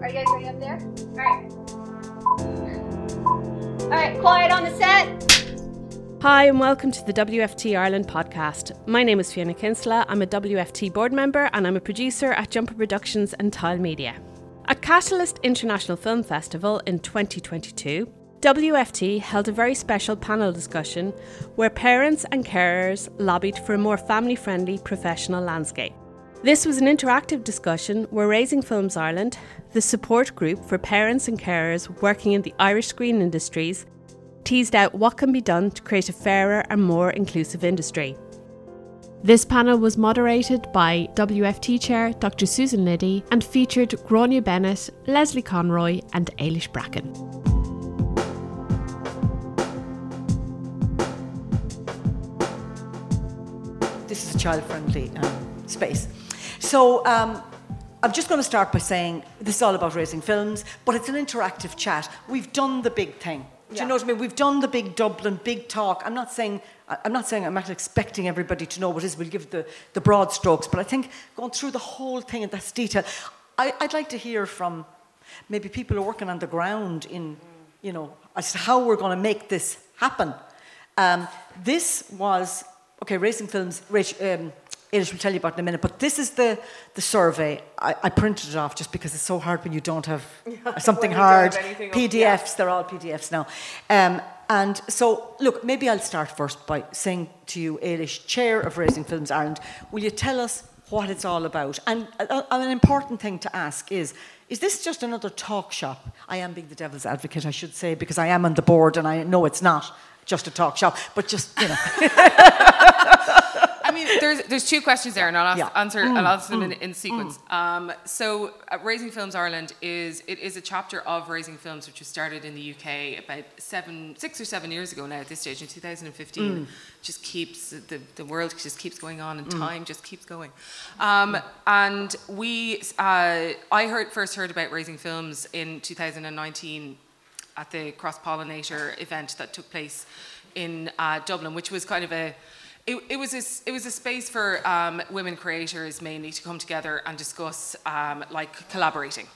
Are you guys ready up there? All right. All right, quiet on the set. Hi, and welcome to the WFT Ireland podcast. My name is Fiona Kinsella. I'm a WFT board member and I'm a producer at Jumper Productions and Tile Media. At Catalyst International Film Festival in 2022, WFT held a very special panel discussion where parents and carers lobbied for a more family friendly professional landscape. This was an interactive discussion where Raising Films Ireland, the support group for parents and carers working in the Irish screen industries, teased out what can be done to create a fairer and more inclusive industry. This panel was moderated by WFT Chair Dr. Susan Liddy and featured Grainne Bennett, Lesley Conroy, and Ailish Bracken. This is a child friendly um, space. So um, I'm just going to start by saying this is all about raising films, but it's an interactive chat. We've done the big thing. Do Yeah. you know what I mean? We've done the big Dublin, big talk. I'm not saying I'm not saying I'm not expecting everybody to know what it is. We'll give the, the broad strokes, but I think going through the whole thing in this detail, I, I'd like to hear from maybe people who are working on the ground in, you know, as to how we're going to make this happen. Um, this was okay. Raising Films. Um, Ailish will tell you about in a minute. But this is the the survey. I, I printed it off just because it's so hard when you don't have something When you don't hard. have PDFs. yeah. They're all PDFs now. Um, and so, look, maybe I'll start first by saying to you, Ailish, Chair of Raising Films Ireland, will you tell us what it's all about? And uh, an important thing to ask is, is this just another talk shop? I am being the devil's advocate, I should say, because I am on the board and I know it's not just a talk shop, but just, you know. There's there's two questions there, and I'll ask, Yeah. answer I'll answer them in, in sequence. Um, so, uh, Raising Films Ireland is it is a chapter of Raising Films, which was started in the UK about seven, six or seven years ago now. At this stage, in 2015, just keeps the the world just keeps going on, and time just keeps going. Um, and we, uh, I heard first heard about Raising Films in 2019 at the Cross Pollinator event that took place in uh, Dublin, which was kind of a it, it was a, it was a space for um, women creators mainly to come together and discuss um, like collaborating.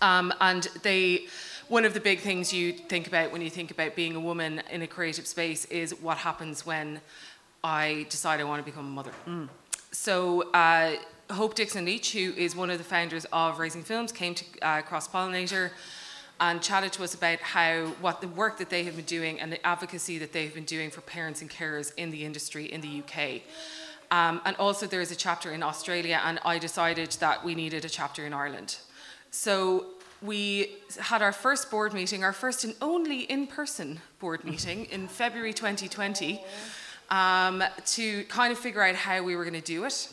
Um, and they, one of the big things you think about when you think about being a woman in a creative space is what happens when I decide I want to become a mother. So uh, Hope Dickson Leach, who is one of the founders of Raising Films, came to uh, Cross Pollinator and chatted to us about how what the work that they have been doing and the advocacy that they've been doing for parents and carers in the industry in the UK. Um, and also, there is a chapter in Australia, and I decided that we needed a chapter in Ireland. So we had our first board meeting, our first and only in-person board meeting in February 2020, um, to kind of figure out how we were going to do it.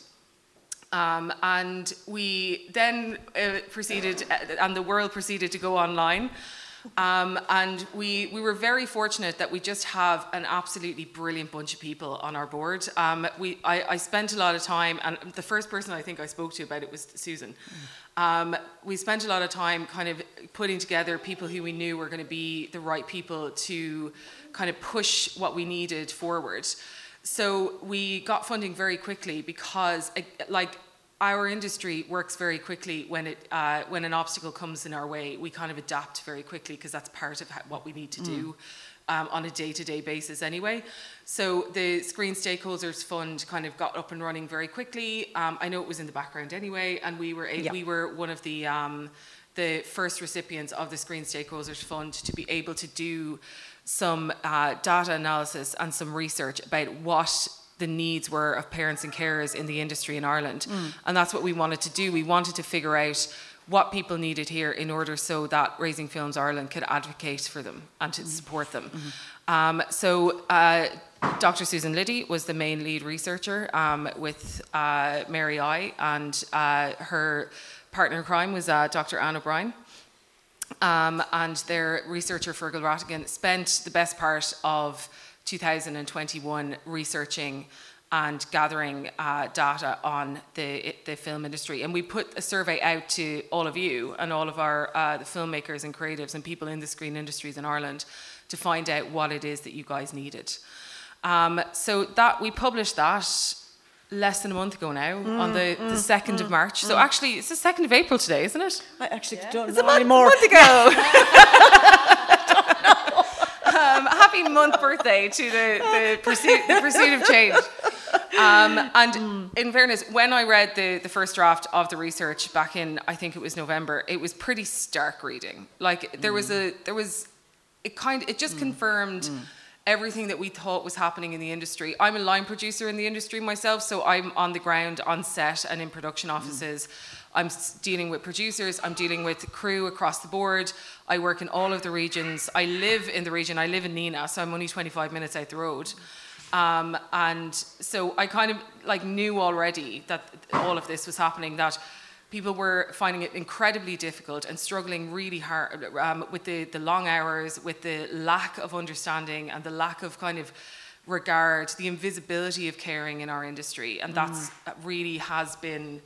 Um, and we then uh, proceeded, uh, and the world proceeded to go online. Um, and we, we were very fortunate that we just have an absolutely brilliant bunch of people on our board. Um, we, I, I spent a lot of time, and the first person I think I spoke to about it was Susan. Um, we spent a lot of time kind of putting together people who we knew were going to be the right people to kind of push what we needed forward. So we got funding very quickly because, eh, like, our industry works very quickly when it uh, when an obstacle comes in our way. We kind of adapt very quickly because that's part of what we need to do um, on a day-to-day basis anyway. So the Screen Stakeholders Fund kind of got up and running very quickly. Um, I know it was in the background anyway, and we were a- Yeah. we were one of the um, the first recipients of the Screen Stakeholders Fund to be able to do some uh, data analysis and some research about what the needs were of parents and carers in the industry in Ireland. And that's what we wanted to do. We wanted to figure out what people needed here in order so that Raising Films Ireland could advocate for them and to support them. Um, so uh, Dr. Susan Liddy was the main lead researcher um, with uh, Mary I, and uh, her partner in crime was uh, Dr. Anne O'Brien um, and their researcher Fergal Rattigan spent the best part of 2021 researching and gathering uh, data on the the film industry. And we put a survey out to all of you and all of our uh, filmmakers and creatives and people in the screen industries in Ireland to find out what it is that you guys needed. Um, so that we published that less than a month ago now, on mm, the, Mm, the 2nd of mm, March. So mm. actually, it's the 2nd of April today, isn't it? I actually don't It's know a month, anymore. month ago. um, happy month birthday to the, the, pursuit, the pursuit of change. Um, and in fairness, when I read the, the first draft of the research back in, I think it was November, it was pretty stark reading. Like there was a, there was, it kind, it just confirmed everything that we thought was happening in the industry. I'm a line producer in the industry myself, so I'm on the ground, on set, and in production offices. I'm dealing with producers, I'm dealing with crew across the board. I work in all of the regions. I live in the region, I live in Nenagh, so I'm only 25 minutes out the road. Um, and so I kind of like knew already that all of this was happening, that people were finding it incredibly difficult and struggling really hard um, with the, the long hours, with the lack of understanding and the lack of kind of regard, the invisibility of caring in our industry. And that's that really has been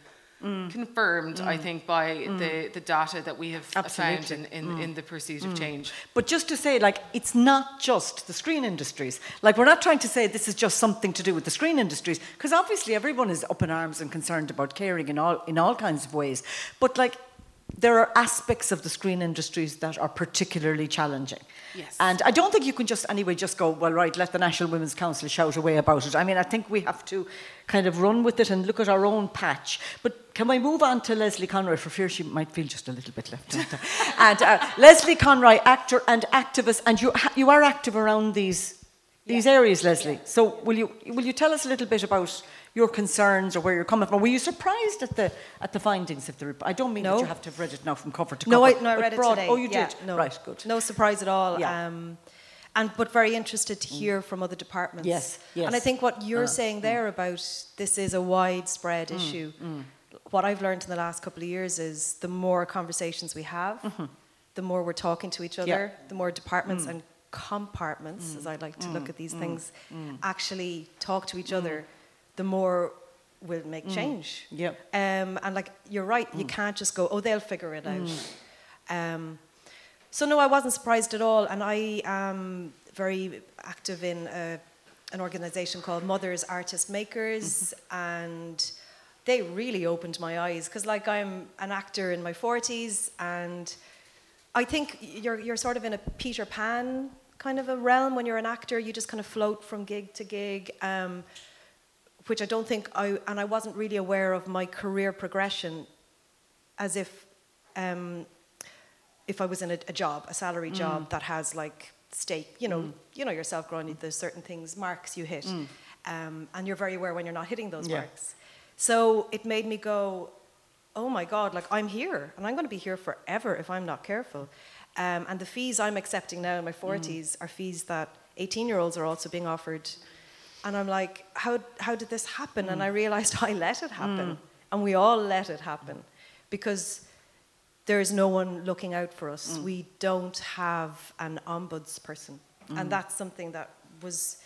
confirmed, I mm. think, by mm. the, the data that we have found Absolutely. in, in, mm. in the pursuit of change. But just to say, like, it's not just the screen industries. Like, we're not trying to say this is just something to do with the screen industries, because obviously everyone is up in arms and concerned about caring in all in all kinds of ways. But like, there are aspects of the screen industries that are particularly challenging. Yes. And I don't think you can just anyway just go, well, right, let the National Women's Council shout away about it. I mean, I think we have to kind of run with it and look at our own patch. But can we move on to Lesley Conroy for fear she might feel just a little bit left out? and uh, Lesley Conroy, actor and activist, and you you are active around these these areas, Lesley. So will you will you tell us a little bit about your concerns or where you're coming from? Were you surprised at the at the findings of the report? I don't mean that you have to have read it now from cover to No, cover. I, no, I read it broad- today. Oh, you Yeah, did. No, Right, good. No surprise at all. Yeah. Um, and but very interested to hear from other departments. Yes, yes. And I think what you're Uh, saying there about this is a widespread Mm, issue. What I've learned in the last couple of years is the more conversations we have, the more we're talking to each Mm-hmm. Yeah. Mm. other, the more departments and compartments, as I like to look at these things, actually talk to each other, the more we'll make change. Mm. Yep. Um, and like you're right, you can't just go, oh, they'll figure it out. Um, so no, I wasn't surprised at all, and I am very active in a, an organisation called Mothers Artist Makers, and they really opened my eyes because, like, I'm an actor in my forties, and I think you're you're sort of in a Peter Pan kind of a realm when you're an actor. You just kind of float from gig to gig. Um, which I don't think I and I wasn't really aware of my career progression as if um, if I was in a, a job, a salary job that has like stake, you know, you know yourself growing, there's certain things, marks you hit, um, and you're very aware when you're not hitting those Yeah. marks. So it made me go, oh my God, like I'm here, and I'm going to be here forever if I'm not careful. Um, and the fees I'm accepting now in my 40s are fees that 18 year olds are also being offered. And I'm like, how, how did this happen? And mm. I realized I let it happen. Mm. And we all let it happen because there is no one looking out for us. Mm. We don't have an ombudsperson. And that's something that was.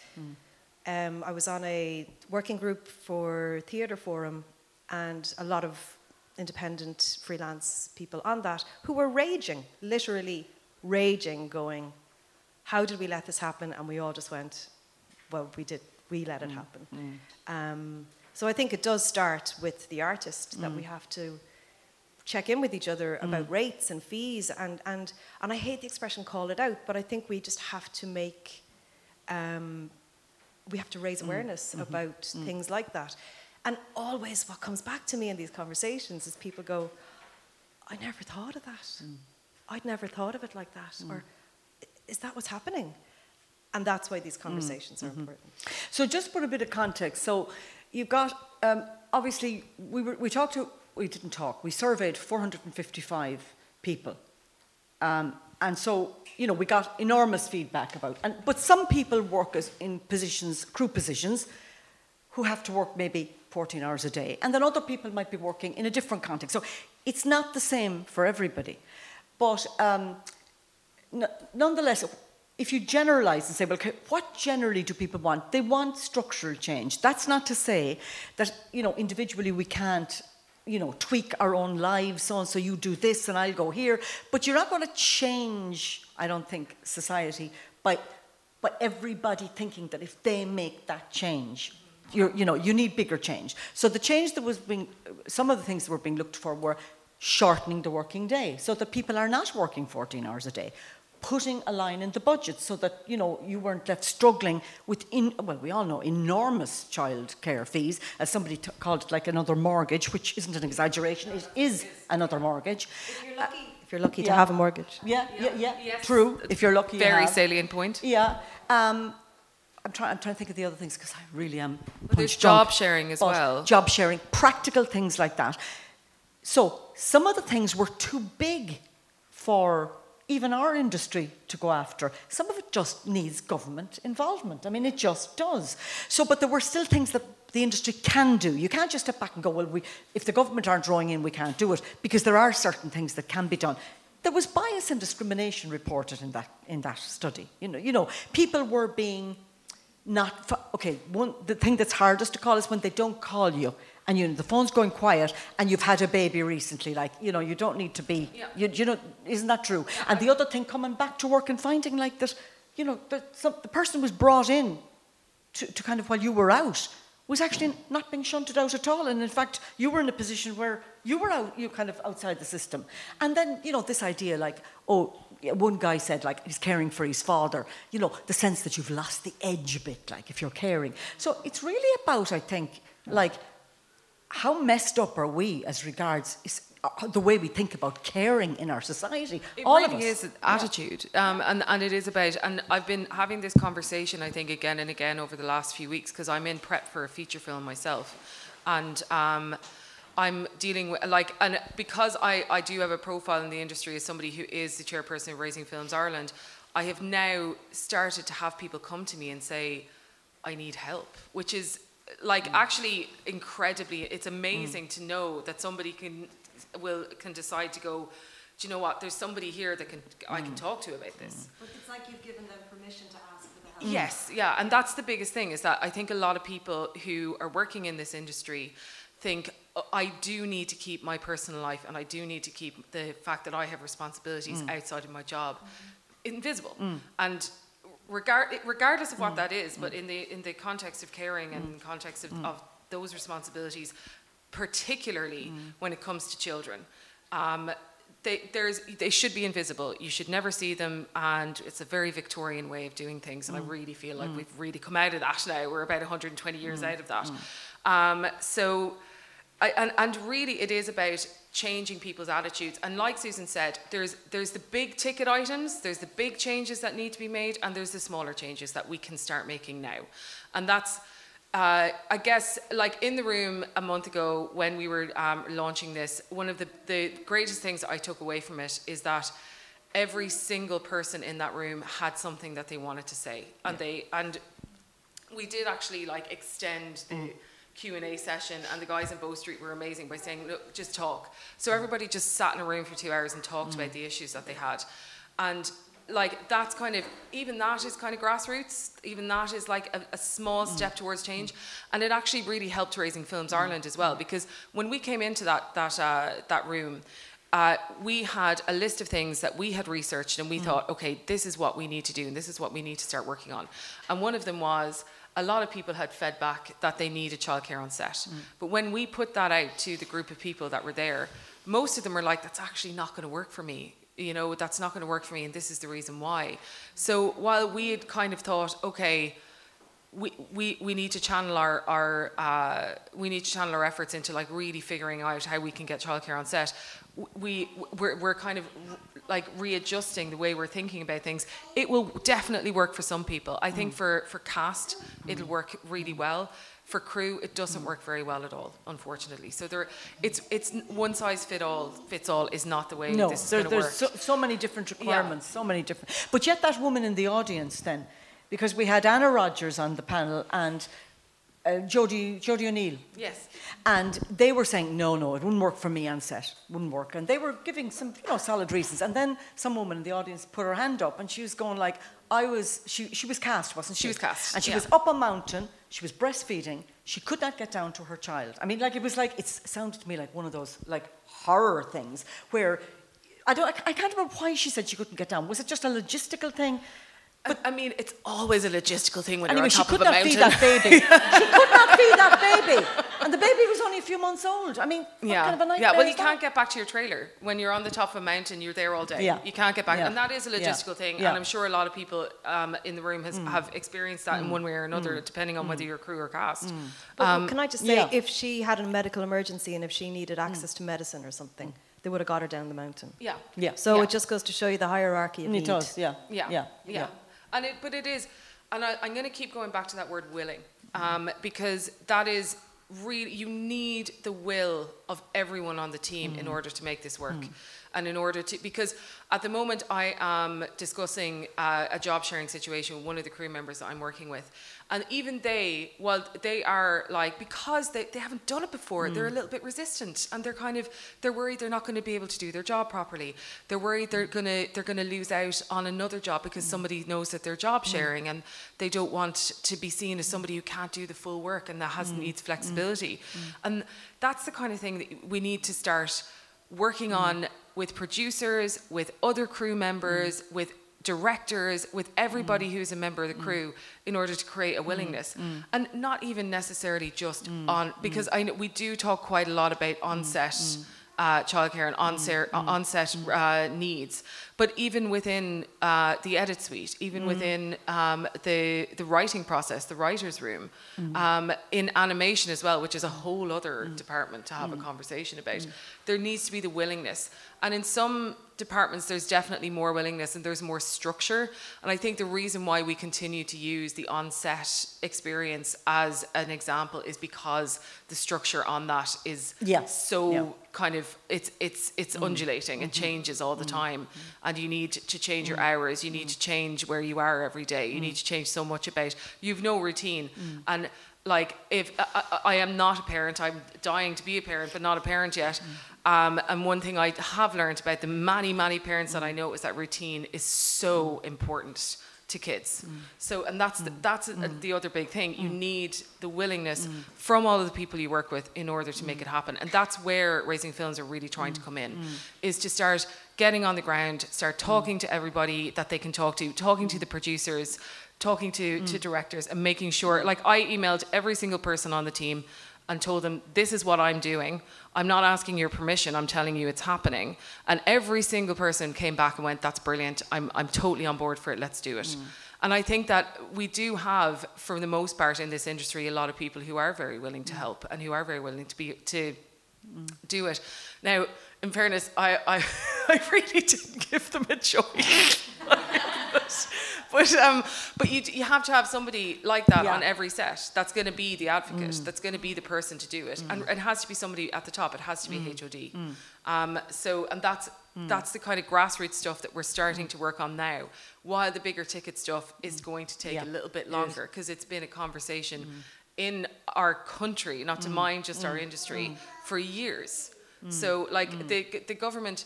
Um, I was on a working group for Theatre Forum, and a lot of independent freelance people on that who were raging, literally raging, going, How did we let this happen? And we all just went, Well, we did, we let it mm. happen. Mm. Um, so I think it does start with the artist that we mm. have to check in with each other about rates and fees and, and and I hate the expression call it out, but I think we just have to make um, we have to raise awareness mm-hmm. about things like that. And always what comes back to me in these conversations is people go, I never thought of that. I'd never thought of it like that. Or is that what's happening? And that's why these conversations are important. So just put a bit of context. So you've got um, obviously we were, we talked to we didn't talk. We surveyed 455 people, um, and so you know we got enormous feedback about. And but some people work as in positions, crew positions, who have to work maybe 14 hours a day, and then other people might be working in a different context. So it's not the same for everybody, but. Um, nonetheless, if you generalize and say, well, what generally do people want? They want structural change. That's not to say that, you know, individually we can't, you know, tweak our own lives, so and so you do this and I'll go here. But you're not going to change, I don't think, society by, by everybody thinking that if they make that change, You're, you know, you need bigger change. So the change that was being, some of the things that were being looked for were shortening the working day so that people are not working 14 hours a day putting a line in the budget so that you know you weren't left struggling with in, well we all know enormous child care fees as somebody t- called it like another mortgage which isn't an exaggeration it is another mortgage If you're lucky, if you're lucky to yeah. have a mortgage. yeah yeah yeah Yes. true if you're lucky Very have. salient point. yeah um, I'm trying, I'm trying to think of the other things because I really am. there's punch drunk. job sharing as But well. Job sharing, practical things like that. So some of the things were too big for even our industry to go after. Some of it just needs government involvement. I mean, it just does. So, but there were still things that the industry can do. You can't just step back and go, well, we, if the government aren't drawing in, we can't do it, because there are certain things that can be done. There was bias and discrimination reported in that, in that study. You know, you know, people were being not okay. One the thing that's hardest to call is when they don't call you and you know the phone's going quiet and you've had a baby recently. Like you know, you don't need to be. Yeah. You, you know, isn't that true? and the other thing, coming back to work and finding like that, you know, that some, the person was brought in to, to kind of while you were out was actually not being shunted out at all. And in fact, you were in a position where you were out, you kind of outside the system. And then, you know, this idea like, oh, yeah, one guy said like he's caring for his father, you know, the sense that you've lost the edge a bit, like if you're caring. So it's really about, I think, like how messed up are we as regards uh, the way we think about caring in our society? It All really of us. is an attitude, um, and and it is about. And I've been having this conversation, I think, again and again over the last few weeks because I'm in prep for a feature film myself, and. Um, I'm dealing with like, and because I, I do have a profile in the industry as somebody who is the chairperson of Raising Films Ireland, I have now started to have people come to me and say, I need help, which is like actually incredibly, it's amazing to know that somebody can will can decide to go. Do you know what? There's somebody here that can I can talk to about this. But it's like you've given them permission to ask for the help. Yes, yeah, and that's the biggest thing is that I think a lot of people who are working in this industry think "Oh, I do need to keep my personal life and I do need to keep the fact that I have responsibilities mm. outside of my job mm. invisible. Mm. And regard, regardless of what mm. that is, but in the in the context of caring and in context of, mm. of those responsibilities, particularly when it comes to children. Um, they, there's, they should be invisible. You should never see them, and it's a very Victorian way of doing things. And I really feel like we've really come out of that now. We're about 120 years out of that. Um, so, I, and, and really, it is about changing people's attitudes. And like Susan said, there's there's the big ticket items, there's the big changes that need to be made, and there's the smaller changes that we can start making now. And that's uh, I guess, like in the room a month ago when we were um, launching this, one of the, the greatest things I took away from it is that every single person in that room had something that they wanted to say, and they and we did actually like extend the Q and A session, and the guys in Bow Street were amazing by saying, "Look, just talk." So everybody just sat in a room for two hours and talked about the issues that they had, and like that's kind of even that is kind of grassroots. Even that is like a, a small step towards change, and it actually really helped Raising Films Ireland as well because when we came into that that uh, that room. Uh, we had a list of things that we had researched and we thought, okay, this is what we need to do and this is what we need to start working on. And one of them was a lot of people had fed back that they needed childcare on set. Mm. But when we put that out to the group of people that were there, most of them were like, that's actually not going to work for me. You know, that's not going to work for me, and this is the reason why. So while we had kind of thought, okay, we, we, we need to channel our, our uh, we need to channel our efforts into like really figuring out how we can get childcare on set. We we're, we're kind of like readjusting the way we're thinking about things. It will definitely work for some people. I think for for cast it'll work really well. For crew, it doesn't work very well at all, unfortunately. So there, it's it's one size fit all fits all is not the way No, this is there, going to work. there's so, so many different requirements, so many different. But yet, that woman in the audience, then, because we had Anna Rogers on the panel and uh, Jodie, Jodie O'Neill. yes. And they were saying, no, no, it wouldn't work for me on set, wouldn't work. And they were giving some, you know, solid reasons. And then some woman in the audience put her hand up and she was going like, I was, she, she was cast, wasn't she? She was cast, And she yeah. was up a mountain, she was breastfeeding, she could not get down to her child. I mean, like, it was like, it sounded to me like one of those, like, horror things where, I, don't, I can't remember why she said she couldn't get down. Was it just a logistical thing? I, I mean, it's always a logistical thing when Anyway, you're she on top of a mountain. She could not mountain. feed that baby. she could not feed that baby. And the baby was only a few months old. I mean, what yeah, kind of a nightmare yeah. Well, you that? can't get back to your trailer when you're on the top of a mountain. You're there all day. Yeah. You can't get back, Yeah. and that is a Yeah. logistical thing. Yeah. Mm. And I'm sure a lot of people um, in the room has, have experienced that in one way or another, depending on whether you're crew or cast. But Um, can I just say, yeah. if she had a medical emergency and if she needed access to medicine or something, they would have got her down the mountain. yeah, Yeah. So Yeah. it just goes to show you the hierarchy of it need. does, yeah. Yeah, Yeah. yeah, And it, but it is, and I, I'm going to keep going back to that word willing, um, because that is really you need the will of everyone on the team Mm. in order to make this work, and in order to because at the moment I am discussing uh, a job sharing situation with one of the crew members that I'm working with, and even they, well, they are like because they, they haven't done it before, they're a hmm. little bit resistant, and they're kind of they're worried they're not going to be able to do their job properly. They're worried they're gonna they're gonna lose out on another job because hmm. somebody knows that they're job hmm. sharing, and they don't want to be seen as somebody who can't do the full work and that has needs flexibility, and that's the kind of thing that we need to start working on with producers, with other crew members, with directors, with everybody mm. who's a member of the mm. crew in order to create a mm. willingness. And not even necessarily just on, because I know we do talk quite a lot about onset uh, childcare and onset, uh, onset uh, needs. But even within uh, the edit suite, even within um, the, the writing process, the writer's room, um, in animation as well, which is a whole other department to have a conversation about, there needs to be the willingness. And in some departments, there's definitely more willingness and there's more structure. And I think the reason why we continue to use the on-set experience as an example is because the structure on that is Yeah. so Yeah. kind of it's it's it's mm-hmm. undulating. It mm-hmm. changes all the mm-hmm. time, and you need to change your hours. You need to change where you are every day. You need mm. to change so much about. You've no routine, mm. and like if I, I, I am not a parent, I'm dying to be a parent, but not a parent yet. Mm. Um, and one thing I have learned about the many many parents that I know is that routine is so important to kids. Mm. So, and that's the, mm. that's uh the other big thing. You need the willingness from all of the people you work with in order to make it happen. And that's where Raising Films are really trying to come in, is to start getting on the ground, start talking to everybody that they can talk to, talking to the producers, talking to, to directors, and making sure. Like I emailed every single person on the team and told them, This is what I'm doing. I'm not asking your permission, I'm telling you it's happening. And every single person came back and went, That's brilliant. I'm, I'm totally on board for it. Let's do it. Mm. And I think that we do have, for the most part in this industry, a lot of people who are very willing to mm. help and who are very willing to be to mm. do it. Now, in fairness, I, I, I really didn't give them a choice. but um, but you, you have to have somebody like that Yeah. on every set that's going to be the advocate, mm. that's going to be the person to do it. And mm. it has to be somebody at the top, it has to be mm. HOD. Um, so, and that's, that's the kind of grassroots stuff that we're starting to work on now, while the bigger ticket stuff is going to take Yeah. a little bit longer because it's been a conversation in our country, not to mind just our industry, for years. So, like the the government,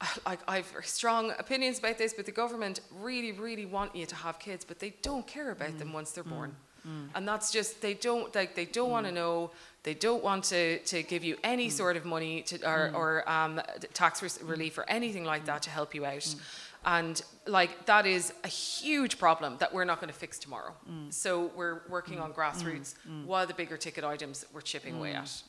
like I've strong opinions about this, but the government really, really want you to have kids, but they don't care about them mm, once they're mm, born. Mm. And that's just they don't like they don't want to know. They don't want to, to give you any sort of money to or, or um, tax re- relief or anything like that to help you out. And like that is a huge problem that we're not going to fix tomorrow. So we're working on grassroots. While the bigger ticket items we're chipping away at.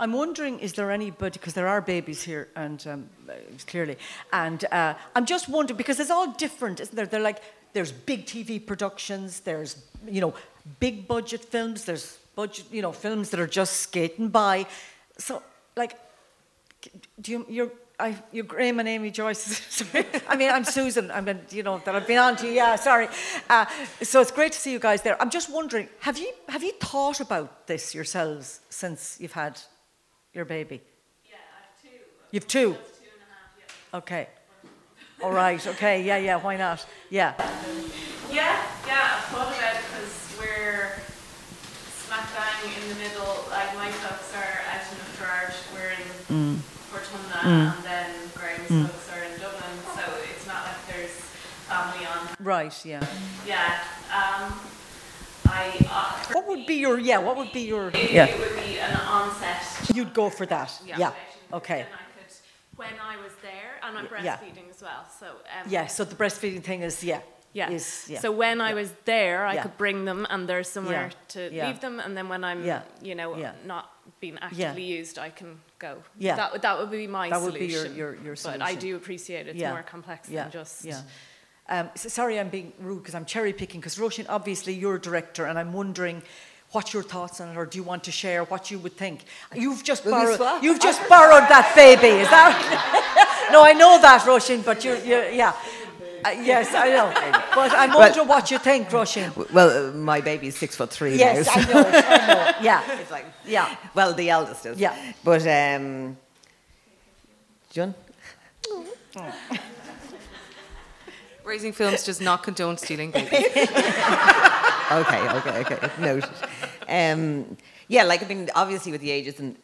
I'm wondering, is there anybody, because there are babies here, and um, uh, clearly, and uh, I'm just wondering, because it's all different, isn't there? They're like, there's big TV productions, there's, you know, big budget films, there's budget, you know, films that are just skating by. So, like, do you, you're, I, you're Graham and Amy Joyce. I mean, I'm Susan. I mean, you know, that I've been on to. You. Yeah, sorry. Uh, so it's great to see you guys there. I'm just wondering, have you have you thought about this yourselves since you've had your baby? Yeah, I have two. You've two. Just two and a half, yeah. Okay. All right. Okay. Yeah. Yeah. Why not? Yeah. Yeah, yeah, I've thought about it because we're smack bang in the middle. Like my folks are out in Gerard, we're in mm. Portumna, mm. and then Graham's mm. folks are in Dublin, so it's not like there's family on. Right. Yeah. Yeah, um, I. Uh, What would be your? Yeah. What would be your? it, Yeah. it would be an onset. You'd go for that. Yeah. Yeah. Okay. I could, when I was there, and I'm Y- yeah. breastfeeding as well, so. Um, Yeah. So the breastfeeding thing is yeah. Yeah. is yeah. So when I was there, I Yeah. could bring them, and there's somewhere Yeah. to Yeah. leave them. And then when I'm, Yeah. you know, Yeah. not being actively used, I can go. Yeah. That would that would be my That would be solution. your- your- your But I do appreciate it's Yeah. more complex yeah. than just. Yeah. Um, so sorry, I'm being rude because I'm cherry picking. Because Roshan, obviously, you're a director, and I'm wondering. what your thoughts on it, or do you want to share what you would think? You've just Will borrowed. You've just borrowed that baby, is that? no, I know that, Roshan, but you're, you're yeah. Uh, yes, I know. But I'm Well- wondering what you think, Roshan. Well, uh, my baby's six foot three Yes, now. I know, I know. Yeah, It's like, yeah. well, the eldest is. Yeah. But, um, John? Raising Films does not condone stealing babies. okay, okay, okay. Noted. Um, yeah, like I mean, obviously with the ages and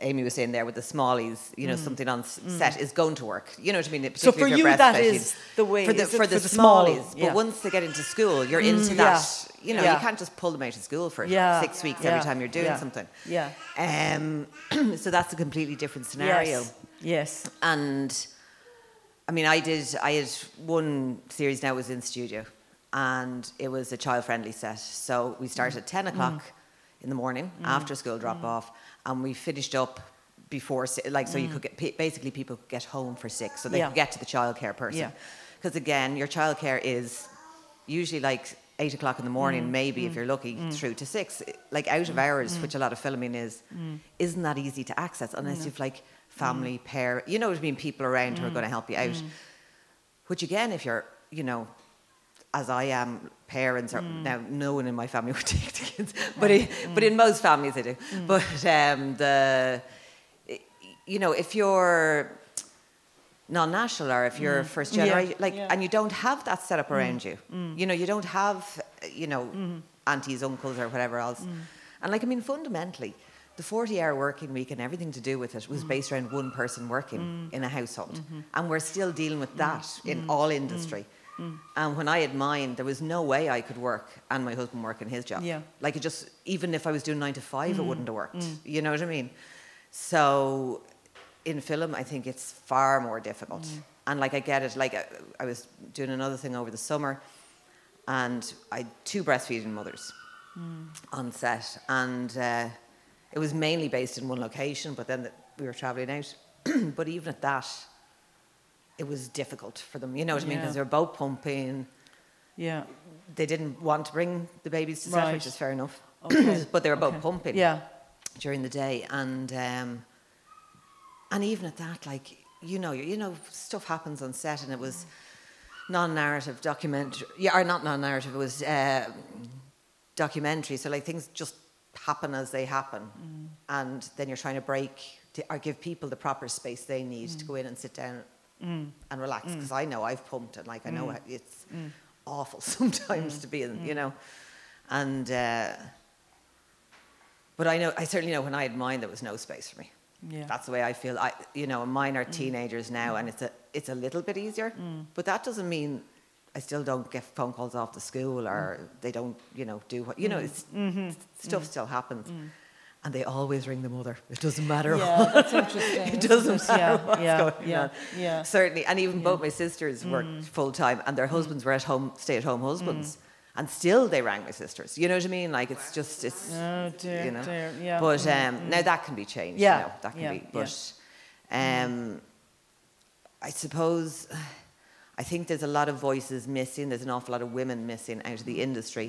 Amy was saying there with the smallies, you know, something on s set is going to work. You know what I mean? Mm. So for you, you're that breastfeeding. is the way, for the is it, for for the, the small- smallies. yeah. But once they get into school, you're into Mm, that. yeah. You know, Yeah. you can't just pull them out of school for Yeah, six weeks yeah, every time you're doing yeah, something. yeah. Um, so that's a completely different scenario. Yes. Yes. And I mean, I did. I had one series now was in studio, and it was a child-friendly set. So we started at ten o'clock mm. in the morning mm. after school drop off, and we finished up before like so you mm. could get basically people could get home for six, so they Yeah. could get to the childcare person. Yeah. Because again, your childcare is usually like eight o'clock in the morning, maybe if you're lucky, through to six. Like out of hours, which a lot of filming is, isn't that easy to access unless you've like family, mm. pair, you know what I mean, people around who are mm. going to help you out. Mm. Which again, if you're, you know, as I am, parents are now no one in my family would take the kids, but i but in most families they do. But um, the, you know, if you're non-national or if you're first Yeah, generation, like, yeah. and you don't have that set up around you, you know, you don't have, you know, aunties, uncles, or whatever else. And like, I mean, fundamentally, the 40-hour working week and everything to do with it was mm. based around one person working mm. in a household, mm-hmm. and we're still dealing with that mm. in all industry. And when I had mine, there was no way I could work and my husband work in his job. Yeah. Like it just, even if I was doing nine to five, it wouldn't have worked. You know what I mean? So in film, I think it's far more difficult. And like I get it, like I, I was doing another thing over the summer and I had two breastfeeding mothers on set. And uh, it was mainly based in one location, but then the, we were traveling out. but even at that, it was difficult for them. You know what I mean? Yeah. Because they were both pumping Yeah. they didn't want to bring the babies to set, Right. which is fair enough. Okay. but they were both Okay. pumping Yeah. during the day, and um, and even at that, like you know, you, you know, stuff happens on set, and it was non-narrative documentary, yeah, or not non-narrative. It was uh, documentary, so like things just happen as they happen, Mm. and then you're trying to break to, or give people the proper space they need to go in and sit down Mm. and relax. Because I know I've pumped, and like I know it's awful sometimes Mm. to be in, you know, and. Uh, but I know, I certainly know when I had mine, there was no space for me. Yeah. That's the way I feel. I, you know, mine are teenagers now, and it's a, it's a little bit easier. But that doesn't mean I still don't get phone calls off the school, or mm. they don't, you know, do what, you know, mm. mm-hmm. it's, stuff mm. still happens, and they always ring the mother. It doesn't matter. Yeah, that's interesting. it doesn't matter Yeah, what's yeah, going yeah, on. yeah. Certainly, and even both my sisters worked full time, and their husbands were at home, stay-at-home husbands. And still, they rang my sisters. You know what I mean? Like it's just it's. Oh, dear, you know. dear, yeah. But um, now that can be changed. Yeah, You know, that can yeah, be. yeah. But um, I suppose I think there's a lot of voices missing. There's an awful lot of women missing out of the industry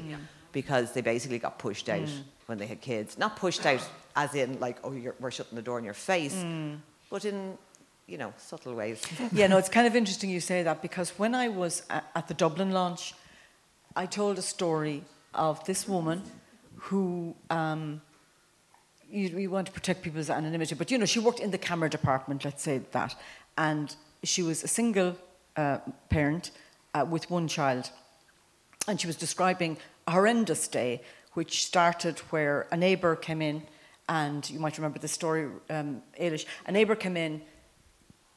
because they basically got pushed out Mm. when they had kids. Not pushed out as in like, oh, you're, we're shutting the door in your face, Mm. but in you know subtle ways. yeah, no, it's kind of interesting you say that because when I was at, at the Dublin launch, I told a story of this woman who um, you, you want to protect people's anonymity, but you know, she worked in the camera department, let's say that, and she was a single uh, parent uh, with one child. And she was describing a horrendous day, which started where a neighbour came in, and you might remember the story, um, Ailish. A neighbour came in,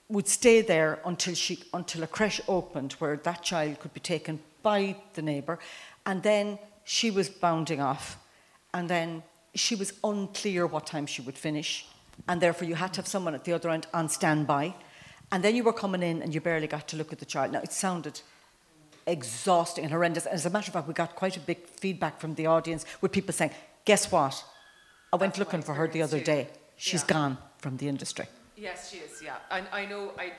would stay there until she until a creche opened where that child could be taken by the neighbour, and then she was bounding off, and then she was unclear what time she would finish, and therefore you had to have someone at the other end on standby, and then you were coming in and you barely got to look at the child. Now it sounded exhausting and horrendous. And as a matter of fact, we got quite a big feedback from the audience with people saying, "Guess what? I went That's looking for her the other experience day. too. She's Yeah. gone from the industry." Yes, she is. Yeah, I, I know. I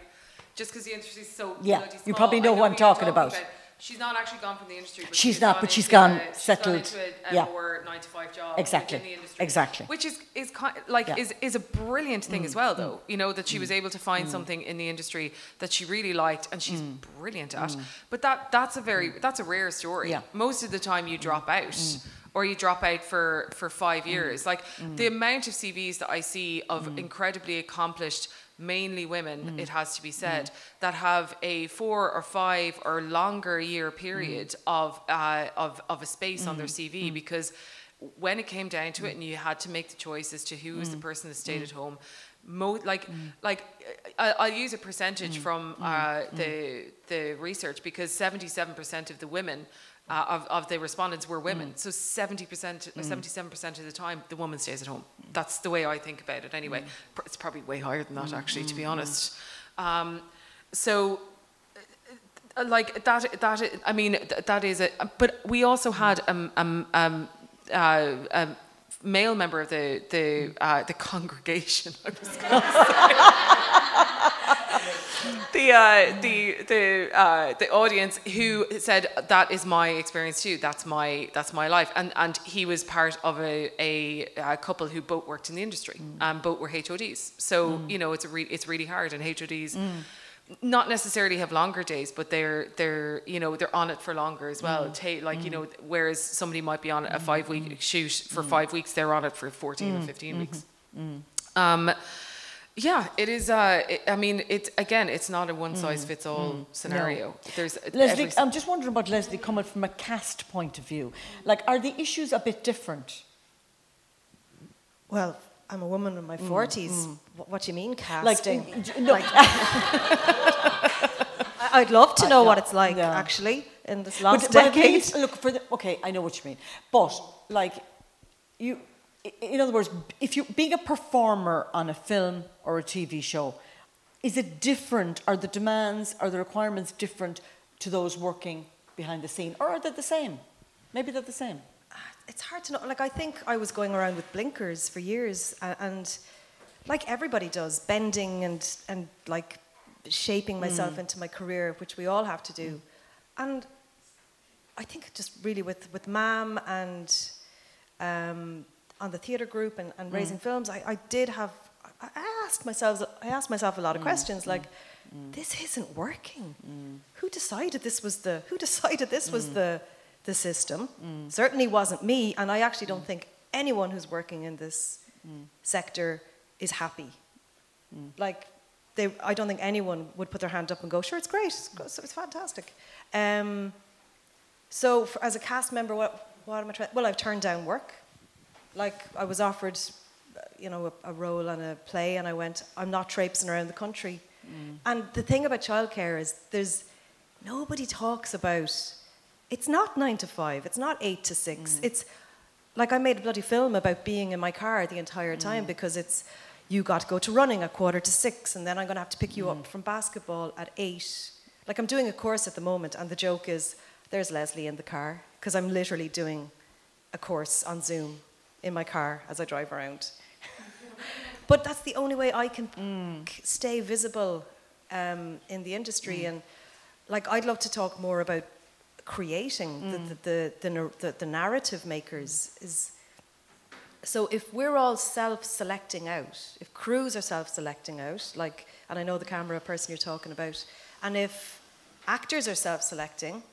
just because the industry is so Yeah, bloody you small, probably I know who I'm you're talking about. She's not actually gone from the industry. But She's not, but she's gone, a- she's settled. Gone into a, a Yeah. more nine to five job Exactly, industry. exactly. Which is is kind like Yeah. Mm, is is a brilliant thing as mm. well, mm. though. You know that she was mm. able to find something in the industry that she really liked, and she's brilliant at. But that that's a very that's a rare story. Mm. Yeah. Most of the time, you drop out. Or you drop out for, for five years. Like the amount of CVs that I see of incredibly accomplished, mainly women, mm. it has to be mm. said, that have a four or five or longer year mm. period of, uh, of, of a space on their CV because when it came down to it and you had to make the choice as to who was the person that stayed at home, mo- like like uh, I, I'll use a percentage from uh, the the research because seventy seven percent of the women. Uh, of, of the respondents were women, so 70%, 77% of the time, the woman stays at home. That's the way I think about it anyway. Pr- It's probably way higher than that, actually, to be honest. Um, so, uh, like that, that i- mean, that is it. But we also had um, um, um, uh, a male member of the the uh, the congregation. I was going to say. The uh, the the uh, the audience who said that is my experience too. That's my that's my life. And and he was part of a, a, a couple who both worked in the industry. Mm. and both were HODs. So mm. you know it's a re- it's really hard. And HODs mm. not necessarily have longer days, but they're they're you know they're on it for longer as well. Ta- like you know, whereas somebody might be on a five week shoot for five weeks, they're on it for fourteen or 15 mm-hmm. weeks. Um, yeah, it is. Uh, it, I mean, it again. It's not a one size fits all mm. mm. scenario. There's Lesley, every- I'm just wondering about Lesley coming from a cast point of view. Like, are the issues a bit different? Well, I'm a woman in my mm. 40s. What, what do you mean Like, casting? d- no, I- I'd love to know what it's like, yeah. actually, in this but, last but at decade. least, look for the. Okay, I know what you mean, but like, you, i- in other words, if you being a performer on a film or a TV show, is it different? Are the demands, are the requirements different to those working behind the scene, or are they the same? Maybe they're the same. Ah, it's hard to know. Like, I think I was going around with blinkers for years, and, like everybody does, bending and, and like shaping myself mm. into my career, which we all have to do. Mm. And I think just really with, with MAM and um, on the theatre group and, and mm. raising films, I, I did have, I I asked myself, I asked myself a lot of mm. questions mm. like, this isn't working. Who decided this was the, who decided this was the, the system? Certainly wasn't me, and I actually don't think anyone who's working in this sector is happy. Like, they, I don't think anyone would put their hand up and go, sure, it's great, it's, it's, it's fantastic. Um, so, for, as a cast member, what, what am I trying? Well, I've turned down work. Like, I was offered, you know, a, a role on a play, and I went, I'm not traipsing around the country. Mm. And the thing about childcare is there's nobody talks about. It's not nine to five. It's not eight to six. Mm. It's like I made a bloody film about being in my car the entire time mm. because it's you got to go to running at quarter to six, and then I'm going to have to pick you up from basketball at eight. Like I'm doing a course at the moment, and the joke is there's Lesley in the car because I'm literally doing a course on Zoom in my car as I drive around. but that's the only way I can mm. k- stay visible um, in the industry. Mm. And like, I'd love to talk more about creating the, mm. the, the, the, the, the narrative makers. Is so if we're all self-selecting out, if crews are self-selecting out, like, and I know the camera person you're talking about, and if actors are self-selecting,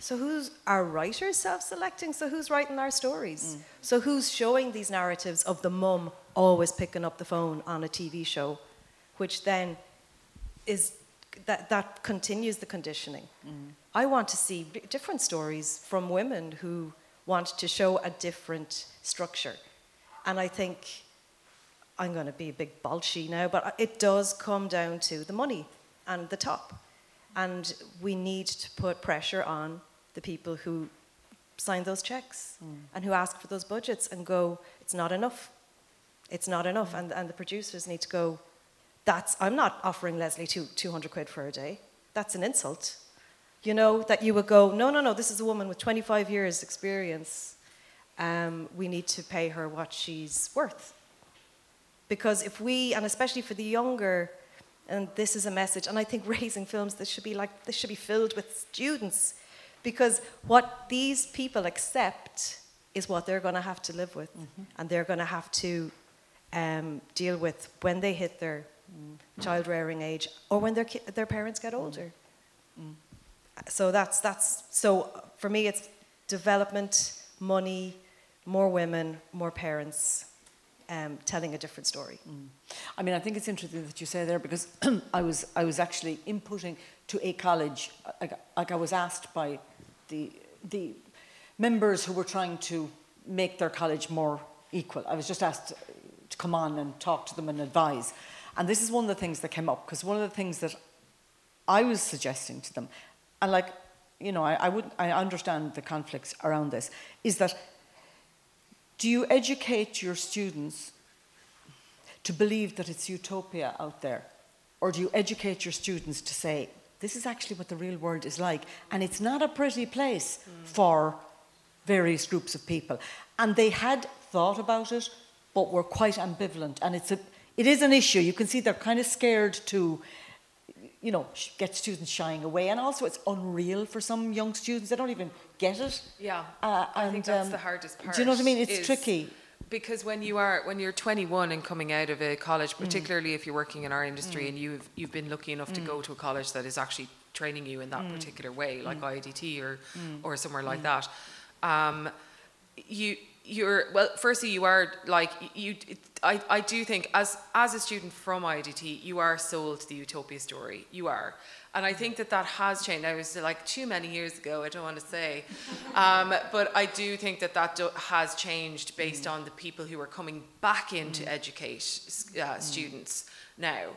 so who's our writers self-selecting? So who's writing our stories? Mm. So who's showing these narratives of the mum always picking up the phone on a TV show, which then is that that continues the conditioning. Mm. I want to see different stories from women who want to show a different structure, and I think I'm going to be a big bolshy now, but it does come down to the money and the top. And we need to put pressure on the people who sign those checks and who ask for those budgets and go, it's not enough. It's not enough. And, and the producers need to go, that's, I'm not offering Lesley two, 200 quid for a day. That's an insult. You know, that you would go, no, no, no, this is a woman with 25 years' experience. Um, we need to pay her what she's worth. Because if we, and especially for the younger, and this is a message, and I think raising films, this should be like, this should be filled with students. Because what these people accept is what they're going to have to live with. Mm-hmm. And they're going to have to um, deal with when they hit their mm-hmm. child rearing age or when their, ki- their parents get mm-hmm. older. Mm. So that's, that's, so for me, it's development, money, more women, more parents, um, telling a different story. Mm. I mean, I think it's interesting that you say there because I was I was actually inputting to a college, like, like I was asked by the the members who were trying to make their college more equal. I was just asked to come on and talk to them and advise, and this is one of the things that came up because one of the things that I was suggesting to them, and like you know, I, I would I understand the conflicts around this, is that do you educate your students to believe that it's utopia out there? Or do you educate your students to say, this is actually what the real world is like, and it's not a pretty place for various groups of people? And they had thought about it, but were quite ambivalent. And it's a, it is an issue. You can see they're kind of scared to, you know, get students shying away. And also, it's unreal for some young students. They don't even get it. Yeah, Uh, I think and, that's um, the hardest part. Do you know what I mean? It's tricky. Because when you are when you're 21 and coming out of a college, Mm. particularly if you're working in our industry and you've you've been lucky enough to Mm. go to a college that is actually training you in that particular way, like IADT or Mm. or somewhere like that, um, you you're well. Firstly, you are like you. I, I do think as as a student from IADT, you are sold to the utopia story. You are. And I think that that has changed. I was like too many years ago, I don't want to say. Um, but I do think that that do, has changed based on the people who are coming back in to educate uh, students now.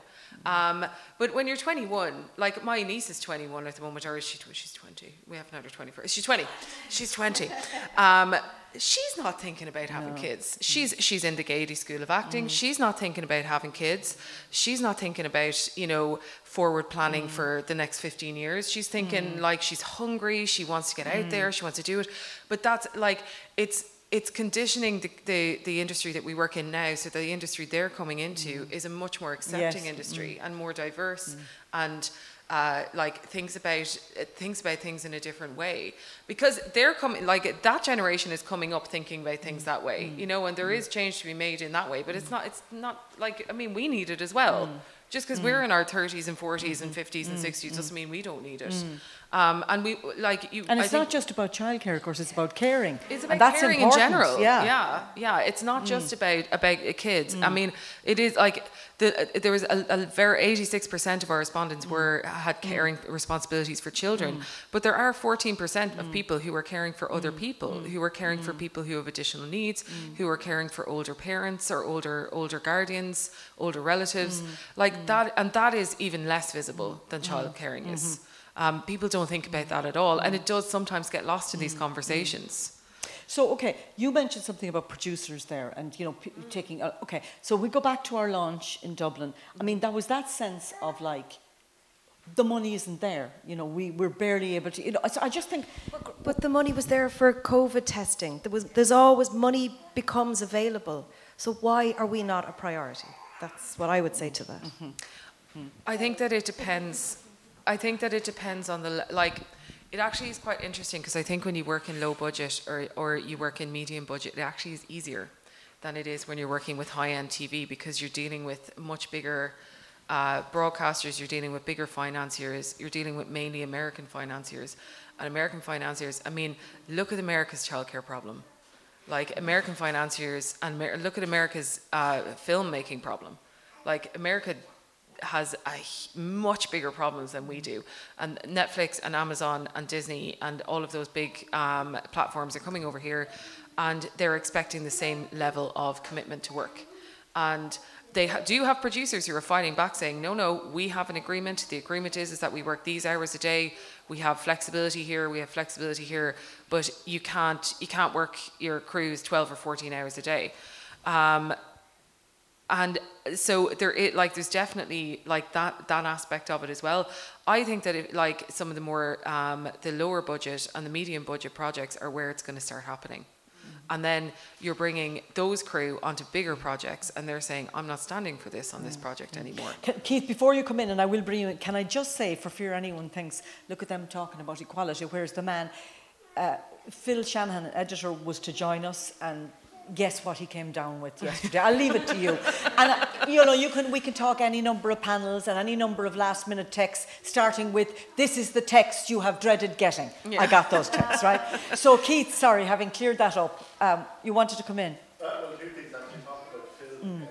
Um, but when you're 21, like my niece is 21 at the moment, or is she? tw- She's 20. We haven't had her 21st. She's 20. She's 20. Um, she's not thinking about having kids. She's mm. she's in the Gaiety School of Acting. Mm. She's not thinking about having kids. She's not thinking about you know forward planning mm. for the next 15 years. She's thinking like she's hungry. She wants to get out there. She wants to do it. But that's like it's it's conditioning the, the, the industry that we work in now. So the industry they're coming into mm. is a much more accepting Yes. industry mm. and more diverse mm. and uh, like thinks about uh, thinks about things in a different way. Because they're coming like that generation is coming up thinking about things that way you know and there is change to be made in that way but it's not it's not like I mean we need it as well. Just because we're in our 30s and 40s and mm-hmm. 50s and 60s doesn't mean we don't need it um, and we like you And it's not just about childcare, of course, it's about caring. it's and about that's caring in general. Yeah. yeah, yeah. It's not just mm. about about kids. I mm. mean, it is like the there was a, a very eighty six percent of our respondents mm. were had caring responsibilities for children, but there are fourteen percent of people who are caring for other people, who are caring for people who have additional needs, who are caring for older parents or older older guardians, older relatives, like that, and that is even less visible than child caring is. Mm-hmm. Um, people don't think about that at all, and it does sometimes get lost in these conversations. So, okay, you mentioned something about producers there and, you know, p- taking, uh, okay, so we go back to our launch in Dublin. I mean, that was that sense of like, the money isn't there. You know, we, we're barely able to, you know, so I just think, But the money was there for COVID testing. There was, there's always money becomes available. So why are we not a priority? That's what I would say to that. I think that it depends. I think that it depends on the like. It actually is quite interesting because I think when you work in low budget or or you work in medium budget, it actually is easier than it is when you're working with high end TV because you're dealing with much bigger uh, broadcasters. You're dealing with bigger financiers. You're dealing with mainly American financiers, and American financiers. I mean, look at America's childcare problem. Like American financiers and Amer- look at America's uh, filmmaking problem. Like America has a much bigger problems than we do. And Netflix and Amazon and Disney and all of those big um, platforms are coming over here and they're expecting the same level of commitment to work. And they ha- do have producers who are fighting back saying, no, no, we have an agreement. The agreement is, is that we work these hours a day. We have flexibility here. We have flexibility here. But you can't, you can't work your crews 12 or 14 hours a day. Um, and so there it like there's definitely like that that aspect of it as well. I think that it, like some of the more um, the lower budget and the medium budget projects are where it's going to start happening. And then you're bringing those crew onto bigger projects and they're saying i'm not standing for this on this project anymore. Keith, before you come in, and I will bring you in, can I just say, for fear anyone thinks, look at them talking about equality, whereas the man, uh, Phil Shanahan, editor, was to join us, and guess what he came down with yesterday? I'll leave it to you. And uh, you know, you can we can talk any number of panels and any number of last minute texts, starting with "This is the text you have dreaded getting." I got those texts right. So Keith, sorry, having cleared that up, um, you wanted to come in. Uh, well, two things actually talked about Phil uh, uh,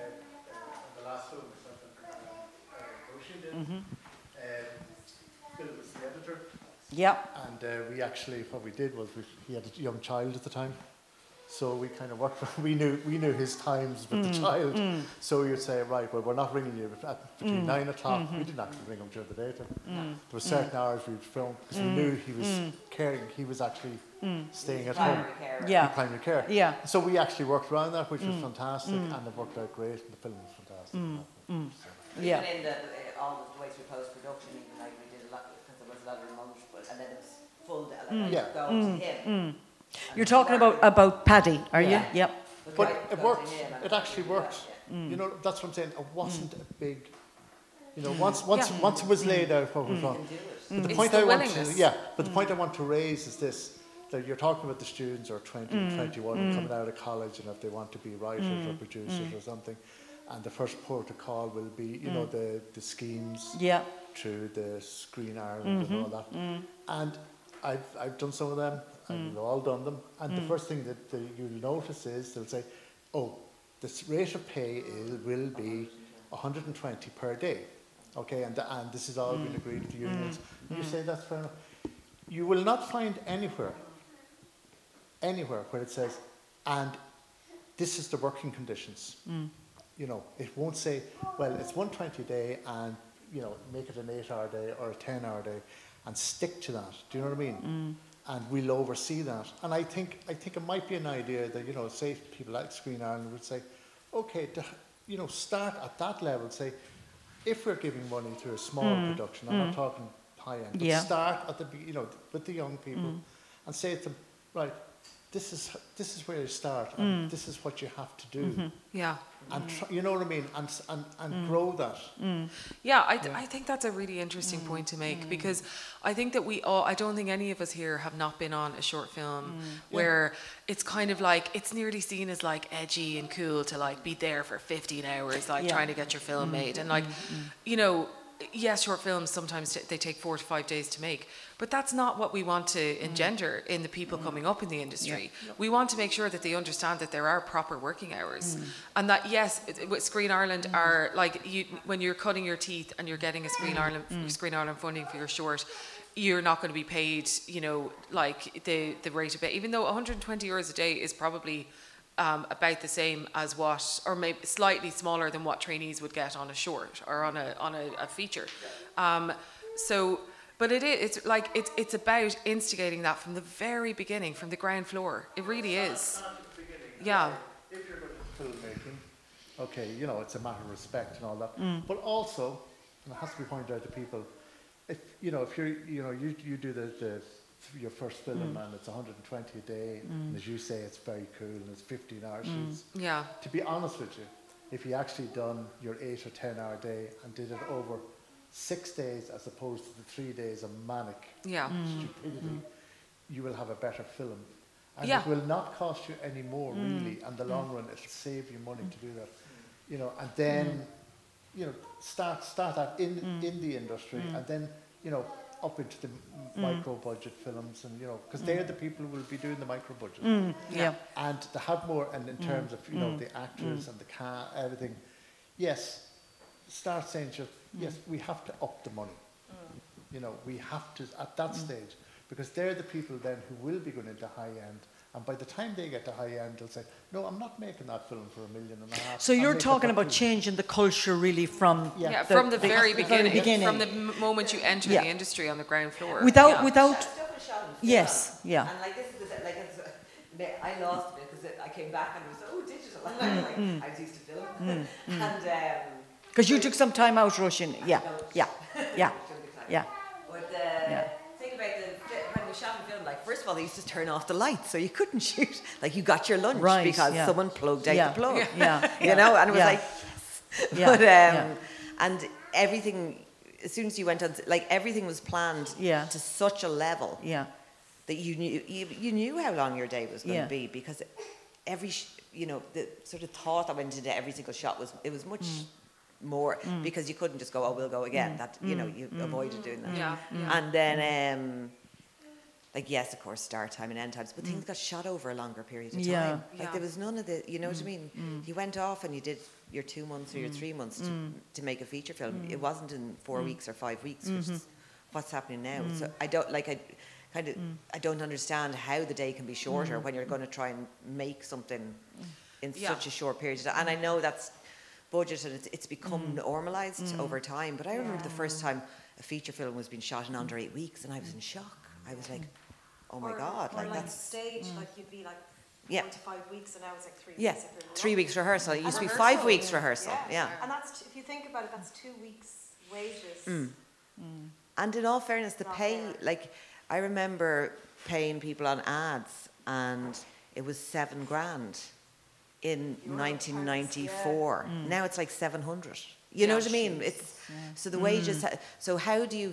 the last film that uh, Roisin did. Phil was the editor, Yeah. and uh, we actually what we did was we, he had a young child at the time, so we kind of worked. We knew we knew his times with the mm, child, mm. so you'd say right, well we're not ringing you at between mm, nine o'clock. Mm-hmm. We didn't actually ring him during the daytime. There were certain hours we'd film because we knew he was caring. He was actually staying at home. Yeah. in primary care. Yeah. So we actually worked around that, which was fantastic, and it worked out great. And the film was fantastic. So- Yeah. Even in the, uh, all the way through post production, even like we did a lot because there was a lot of remote, but and then it was full. Like, I Yeah. go to him. You're talking about about Paddy, are Yeah. you? Yep. But it go to worked. him and It actually works. worked. that, You know, that's what I'm saying. It wasn't a big. You know, once once once it was laid out what was wrong. But the It's point the I want to yeah, but the point I want to raise is this: that you're talking about the students or 20, 21 and coming out of college, and if they want to be writers or producers or something, and the first port of call will be, you know, the the schemes Yeah. through the Screen Ireland and all that. And I've, I've done some of them, and hmm. we've all done them. And the hmm. first thing that the, you'll notice is they'll say, oh, this rate of pay is, will be 120 per day. Okay, and, and this has all been hmm. agreed with the unions. And you say that's fair enough. You will not find anywhere, anywhere where it says, and this is the working conditions. You know, it won't say, well, it's 120 a day and, you know, make it an eight hour day or a 10 hour day and stick to that. Do you know what I mean? And we'll oversee that. And I think, I think it might be an idea that, you know, say people like Screen Ireland would say, okay, to, you know, start at that level, say, if we're giving money to a small hmm. production, I'm not hmm. talking high end, but Yeah. start at the, you know, with the young people hmm. and say to them, right, this is, this is where you start and mm. this is what you have to do. Mm-hmm. yeah. And tr- you know what I mean? And, s- and, and mm. grow that. Mm. Yeah, I, th- I think that's a really interesting point to make because I think that we all, I don't think any of us here have not been on a short film where it's kind of like, it's nearly seen as like edgy and cool to like be there for 15 hours, like Yeah. trying to get your film made. And like, you know, yes, short films sometimes t- they take four to five days to make, but that's not what we want to mm. engender in the people mm. coming up in the industry. We want to make sure that they understand that there are proper working hours, mm. and that yes, with Screen Ireland are like you when you're cutting your teeth and you're getting a Screen Ireland Screen Ireland funding for your short. You're not going to be paid, you know, like the the rate of pay. Even though 120 euros a day is probably um, about the same as what, or maybe slightly smaller than what trainees would get on a short or on a on a, a feature. Um, so, but it is it's like it's it's about instigating that from the very beginning, from the ground floor. It really is. Yeah. If you're going to filmmaking, okay, you know, it's a matter of respect and all that. But also, and it has to be pointed out to people, if, you know, if you're, you know, you, you do the, the, your first film mm. and it's 120 a day, mm. and as you say, it's very cool and it's 15 hour mm. shoots. Yeah. To be honest with you, if you actually done your eight or 10 hour day and did it over six days as opposed to the three days of manic Yeah. stupidity, you will have a better film. And Yeah. it will not cost you any more, really. and the long run, it'll save you money to do that. You know, and then, you know, start start that in in the industry, and then you know up into the m mm. micro budget films, and you know, because they're mm. the people who will be doing the micro budget, mm, Yeah. and to have more, and in terms of you know the actors and the car, everything, yes, start saying just yes, we have to up the money. You know, we have to at that stage because they're the people then who will be going into high end. And by the time they get to high end, they'll say, "No, I'm not making that film for a million and a half." So you're talking about two." changing the culture really from Yeah. Yeah, The- from the, the- very the very beginning, beginning. from the moment you enter Yeah. the industry on the ground floor. without yeah. without shot in film. Yes, yeah. And like this is the, like it's, I lost it because I came back and it was oh digital. Mm, mm. I was used to film. Mm, and um, Because you took some time out rushing. Yeah, yeah, yeah, yeah. But the Yeah. thing about the fi- when we shot and film, like first of all, they used to turn off the lights, so you couldn't shoot. Like you got your lunch Right, because yeah. someone plugged out Yeah, the plug. yeah, you know, and it was yeah. like, yes. Yeah, but um, yeah. and everything. As soon as you went on, like everything was planned Yeah. to such a level Yeah, that you knew you, you knew how long your day was going Yeah. to be because every sh- you know the sort of thought that went into every single shot was it was much Mm. more because you couldn't just go oh we'll go again that you know you avoided doing that Yeah, and then um like yes of course start time and end times but things mm. got shot over a longer period of time. Yeah. like Yeah. there was none of the you know what I mm. mean? Mm. You went off and you did your two months or your three months to, to make a feature film. It wasn't in 4 weeks or five weeks which mm-hmm. is what's happening now. So I don't like I kind of I don't understand how the day can be shorter when you're going to try and make something in Yeah. such a short period of time and I know that's budget and it's, it's become normalized over time but I remember the first time a feature film was being shot in under eight weeks and I was in shock. I was like oh my god or like like that's stage, like you'd be like Yeah. four to five weeks, and now it's like three yeah weeks. if you're three weeks rehearsal it used to be rehearsal, five weeks yeah. rehearsal yeah. And that's, t- if you think about it, that's two weeks' wages. Mm. And in all fairness, the Not pay, fair. like, I remember paying people on ads, and it was seven grand in Euro 1994. Mm. Now it's like 700. You know what I mean? It's so the wages. Mm. Ha- so how do you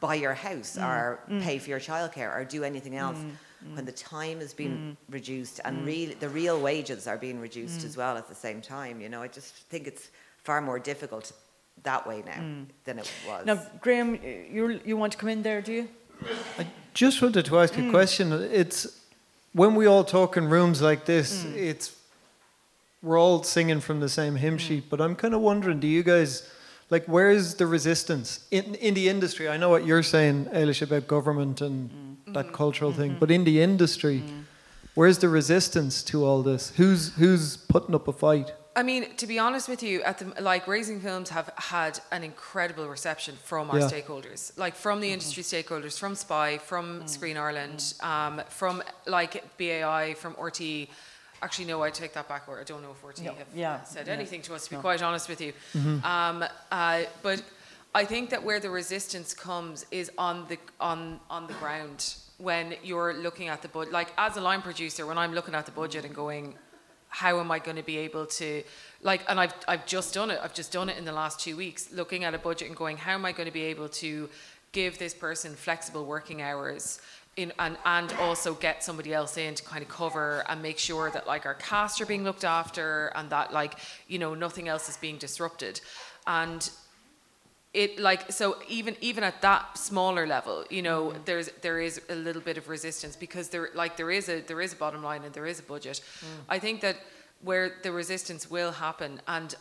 buy your house mm. or mm. pay for your childcare or do anything mm. else Mm. when the time has been reduced and real the real wages are being reduced Mm. as well at the same time? You know, I just think it's far more difficult that way now than it was. Mm. Now, Graham, you you want to come in there, do you? I just wanted to ask a question. It's when we all talk in rooms like this, it's we're all singing from the same hymn sheet. But I'm kind of wondering, do you guys like where's the resistance in in the industry? I know what you're saying, Ailish, about government and mm-hmm. that cultural thing, mm-hmm. but in the industry, mm-hmm. where's the resistance to all this? Who's who's putting up a fight? I mean, to be honest with you, at the like Raising Films have had an incredible reception from our Yeah. stakeholders, like from the industry stakeholders, from SPI, from mm. Screen Ireland, mm. um, from like BAI, from RTÉ. Actually, no, I take that back. Or I don't know if RTÉ Yeah, have yeah, said yeah. anything to us. To be No. quite honest with you, um, uh, but I think that where the resistance comes is on the on on the ground when you're looking at the budget. Like as a line producer, when I'm looking at the budget and going, how am I going to be able to like and I've I've just done it I've just done it in the last 2 weeks looking at a budget and going how am I going to be able to give this person flexible working hours in and and also get somebody else in to kind of cover and make sure that like our cast are being looked after and that like you know nothing else is being disrupted. And it like so even even at that smaller level you know mm-hmm. there's there is a little bit of resistance because there like there is a there is a bottom line and there is a budget. Mm. I think that where the resistance will happen and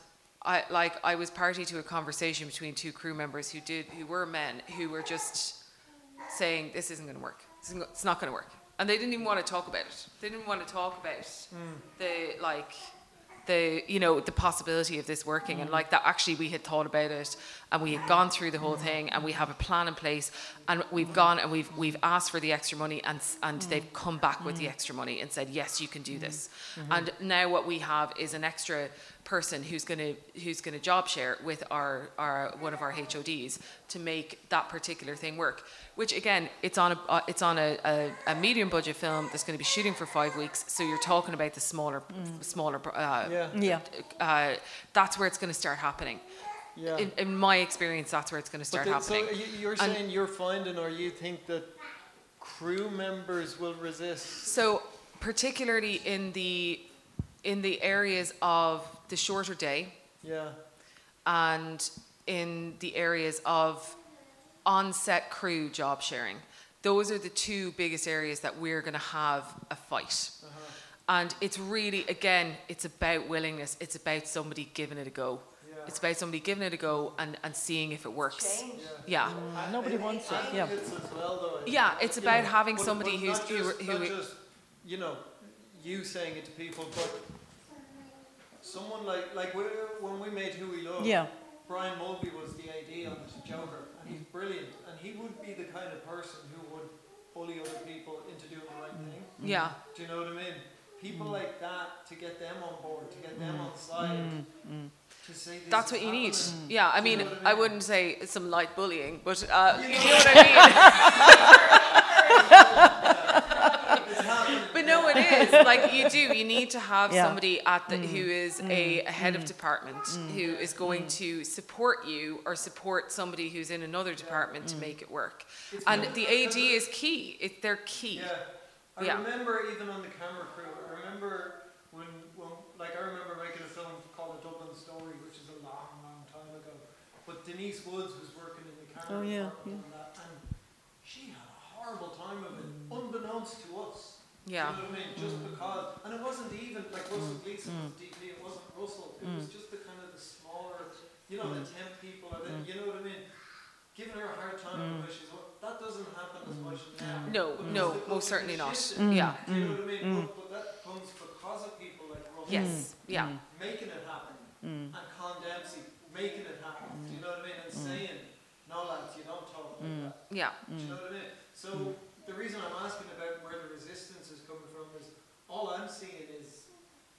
i like i was party to a conversation between two crew members who did who were men who were just saying this isn't going to work. this isn't, go- it's not going to work. And they didn't even want to talk about it. They didn't want to talk about hmm. the like the you know the possibility of this working and hmm. like that actually we had thought about it and we had gone through the whole hmm. thing and we have a plan in place and we've gone and we've we've asked for the extra money and and they've come back with the extra money and said yes you can do this. And now what we have is an extra person who's going to who's going to job share with our our one of our HODs to make that particular thing work which again it's on a uh, it's on a, a, a medium budget film that's going to be shooting for 5 weeks so you're talking about the smaller smaller uh, Yeah. Yeah. uh, that's where it's going to start happening. Yeah. In, in my experience, that's where it's going to start then- happening. So you- you're And- saying you're finding, or you think that crew members will resist? So, particularly in the in the areas of the shorter day Yeah. and in the areas of on-set crew job sharing, those are the two biggest areas that we're going to have a fight. Uh-huh. And it's really, again, it's about willingness. It's about somebody giving it a go. It's about somebody giving it a go and, and seeing if it works. Yeah. Mm. Nobody wants it. Yeah. Advocates as well, though. Yeah, it's about know, having somebody but who's not who, who, just, you know, you saying it to people, but someone like like we, when we made Who We Love. Yeah. Brian Mulvey was the AD on the Joker, and he's brilliant, and he would be the kind of person who would bully other people into doing the right thing. Mm. yeah. Do you know what I mean? people mm. like that to get them on board, to get them mm. on side. To say That's what you need. happening. Yeah, I Do you mean, know I mean? wouldn't say some light bullying, but uh, you know what I It's happening. mean. But no, it is like you do. You need to have Yeah. somebody at the who mm. is a, mm. a head of mm. department who is going to support you or support somebody who's in another department to make it work. And the AD is key. It, they're key. Yeah. I Yeah. remember even on the camera crew, I remember when, when, like, I remember making a film called A Dublin Story, which is a long, long time ago. But Denise Woods was working in the camera Oh, yeah, department on that, and she had a horrible time of it, unbeknownst to us. Yeah. You know what I mean? Just because, and it wasn't even like Russell mm. Gleason was mm. DP, it wasn't Russell, it mm. was just the kind of the smaller, you know, the temp people, or the, you know what I mean? Giving her a hard time because she's, that doesn't happen as much now. No, no, most certainly not. Yeah. Do you know what I mean? But, but that comes because of people like Russell Yes. Yeah. making it happen, and Con Dempsey making it happen. Do you know what I mean? And saying, no lads, you don't talk like that. Yeah. Do you know what I mean? So the reason I'm asking about where the resistance is coming from is all I'm seeing is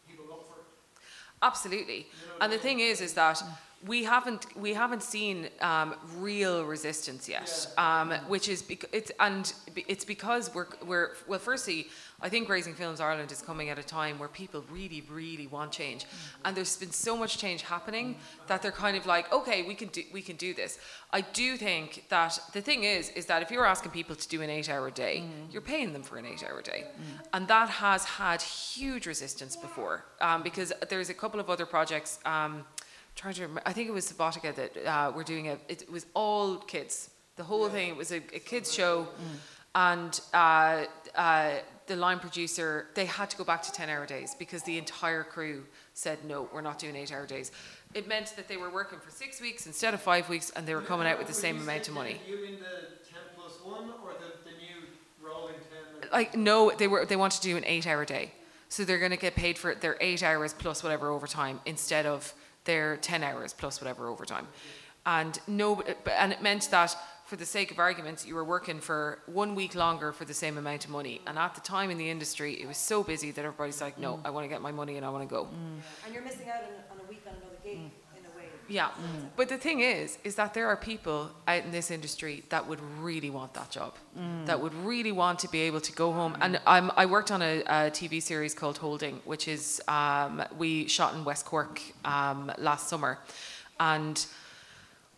people look for it. Absolutely. And the thing is, is that we haven't we haven't seen um, real resistance yet, um, which is bec- it's and it's because we're we're well. Firstly, I think Raising Films Ireland is coming at a time where people really really want change, and there's been so much change happening that they're kind of like, okay, we can do we can do this. I do think that the thing is is that if you're asking people to do an eight-hour day, you're paying them for an eight-hour day, and that has had huge resistance before um, because there's a couple of other projects. Trying to remember, I think it was Subotica that uh, were doing a. It was all kids. The whole thing. It was a, a kids show, and uh, uh, the line producer they had to go back to ten hour days because the entire crew said no, we're not doing eight hour days. It meant that they were working for six weeks instead of five weeks, and they were coming out with the same amount of money. 10, You mean the 10 plus 1 or the, the new rolling 10? like no they were they want to do an eight hour day so they're going to get paid for their eight hours plus whatever overtime instead of their 10 hours plus whatever overtime. And no and it meant that for the sake of argument you were working for one week longer for the same amount of money. And at the time in the industry it was so busy that everybody's like no mm. i want to get my money and i want to go mm. And you're missing out on, on a week on another gig. In yeah. But the thing is, is that there are people out in this industry that would really want that job, that would really want to be able to go home. And I'm, I worked on a, a TV series called Holding, which is, um, we shot in West Cork um, last summer. And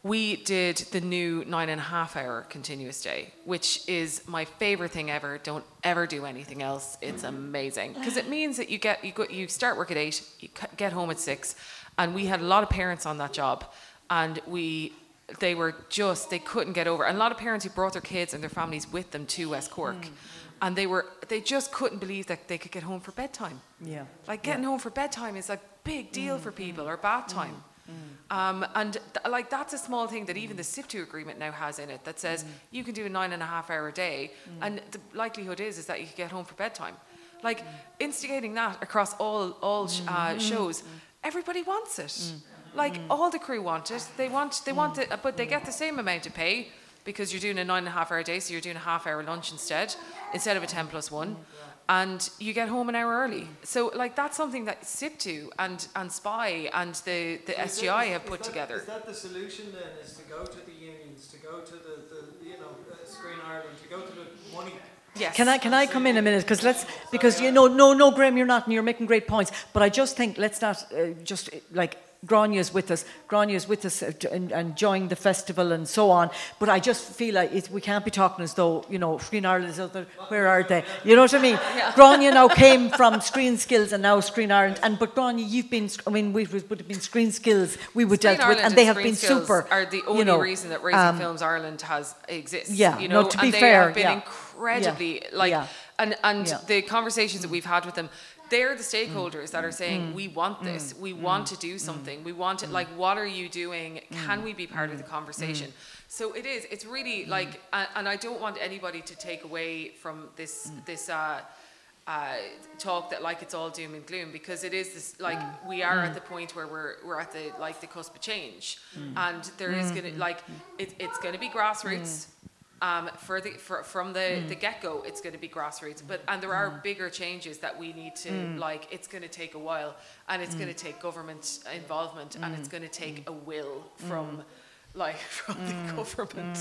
we did the new nine and a half hour continuous day, which is my favorite thing ever. Don't ever do anything else. It's amazing because it means that you get you go, you start work at eight, you get home at six, and we had a lot of parents on that job, and we they were just they couldn't get over, and a lot of parents who brought their kids and their families with them to West Cork, mm. and they were they just couldn't believe that they could get home for bedtime. Yeah. Like getting home for bedtime is a big deal mm, for mm. people, or bath time. Um, and th- like that's a small thing that even the SIPTU agreement now has in it that says you can do a nine and a half hour day, and the likelihood is is that you can get home for bedtime. Like instigating that across all all sh- uh, shows, everybody wants it. Mm. Like mm. all the crew want it. They want they want mm. it, but they get the same amount of pay because you're doing a nine and a half hour day, so you're doing a half hour lunch instead instead of a ten plus one and you get home an hour early. So like that's something that SIPTU and and SPI and the, the Is SGI is- have put that- together. Is that the solution then? Is to go to the unions, to go to the, the you know uh, Screen Ireland, to go to the money. Yes. Can I can I come in a minute? Because let's because you know no no Graham you're not and you're making great points. But I just think let's not uh, just uh, like Grainne's with us Grainne's with us uh, and, and enjoying the festival and so on. But I just feel like it, we can't be talking as though you know Screen Ireland is out there. Where are they? You know what I mean? Grainne now came from Screen Skills and now Screen Ireland. And but Grainne you've been I mean we would have been Screen Skills we would Screen dealt with Ireland and they have Screen been super Are the only you know, reason that Raising um, Films Ireland has exists. Yeah, you no, know, to be and they fair, have been yeah. Incredibly like, Yeah. and and Yeah. the conversations that we've had with them. They're the stakeholders that are mm. saying, mm. we want this, mm. we want to do something, we want it, like, what are you doing? Can we be part of the conversation? So it is, it's really like, and, and I don't want anybody to take away from this, this, uh, uh, talk that like it's all doom and gloom because it is this like we are at the point where we're we're at the like the cusp of change. And there is gonna like it, it's gonna be grassroots Um, for the for, from the, mm. the get go, it's going to be grassroots. But and there are mm. bigger changes that we need to mm. like. It's going to take a while, and it's going to take government involvement, and it's going to take a will from. Like from the government,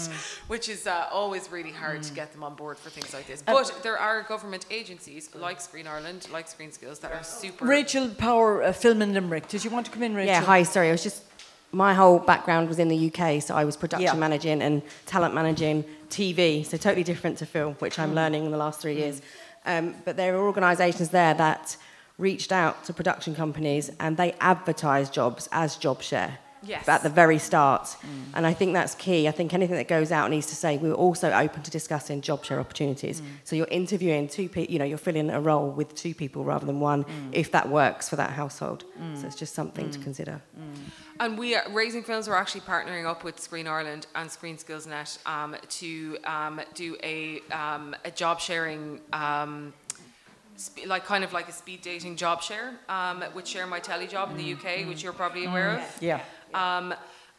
which is uh, always really hard to get them on board for things like this. But there are government agencies like Screen Ireland, like Screen Skills, that are super. Rachel Power, uh, Film in Limerick. Did you want to come in, Rachel? Yeah, hi, sorry. I was just, my whole background was in the UK, so I was production Yeah. managing and talent managing TV, so totally different to film, which I'm learning in the last three years. Um, but there are organisations there that reached out to production companies and they advertise jobs as job share. Yes. At the very start. And I think that's key. I think anything that goes out needs to say we're also open to discussing job share opportunities. So you're interviewing two people, you know, you're filling a role with two people rather than one if that works for that household. So it's just something to consider. And we are raising films. We're actually partnering up with Screen Ireland and Screen Skills Net um, to um, do a um, a job sharing. Um, like kind of like a speed dating job share, um, with Share My Telly Job in the UK, which you're probably aware of. Yeah. Um,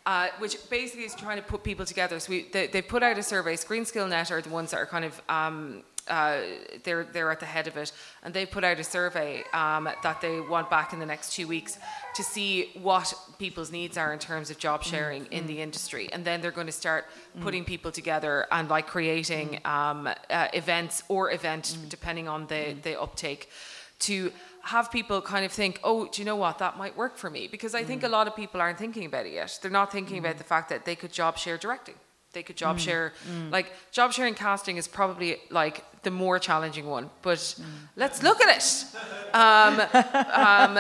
uh, which basically is trying to put people together. So we, they, they put out a survey. Screen Skill Net are the ones that are kind of um, uh, they're they're at the head of it, and they put out a survey um, that they want back in the next two weeks to see what people's needs are in terms of job sharing in the industry, and then they're going to start putting people together and like creating um, uh, events or event depending on the the uptake to have people kind of think, oh, do you know what, that might work for me? Because I think mm. a lot of people aren't thinking about it yet. They're not thinking about mm. the fact that they could job share directing. They could job mm. share, like job sharing casting is probably like the more challenging one. But let's look at it. Um, um,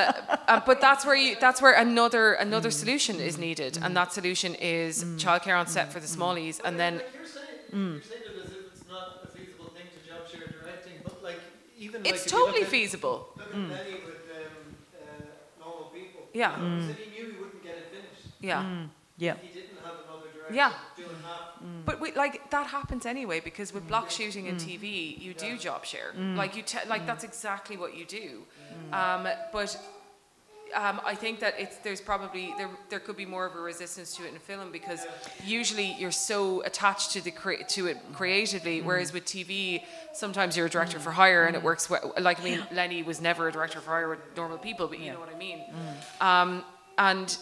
uh, but that's where you, that's where another another solution is needed, and that solution is childcare on set for the smallies, and then Like you're saying, you're saying it it's not a feasible thing to job share directing, but like even it's if totally feasible. Mm. Look at with um, uh, normal people. Yeah. He said mm. he knew he wouldn't get it finished. Yeah. Mm. Yeah. He didn't have another director Yeah. doing half. But we, like that happens anyway because with block shooting and TV, you do job share. Like you, te- like that's exactly what you do. Um, but um, I think that it's there's probably there there could be more of a resistance to it in film because usually you're so attached to the cre- to it creatively, mm-hmm. whereas with TV sometimes you're a director for hire and it mm-hmm. works well. Like I mean, Lenny was never a director for hire with normal people, but you know what I mean. Mm. Um, and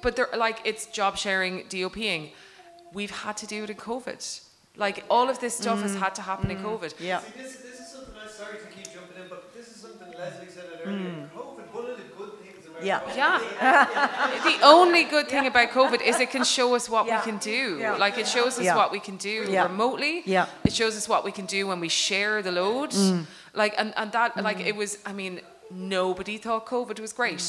but they're like it's job sharing, DOPing. We've had to do it in COVID. Like all of this stuff has mm-hmm. had to happen in COVID. Yeah. See, this, this is something I'm sorry to keep jumping in, but this is something Lesley said it earlier. Mm. COVID, one of the good things about Yeah. Yeah. the only good thing about COVID is it can show us what Yeah. we can do. Yeah. Like it shows us Yeah. what we can do Yeah. remotely. Yeah. It shows us what we can do when we share the load. Mm. Like and, and that like it was I mean, nobody thought COVID was great.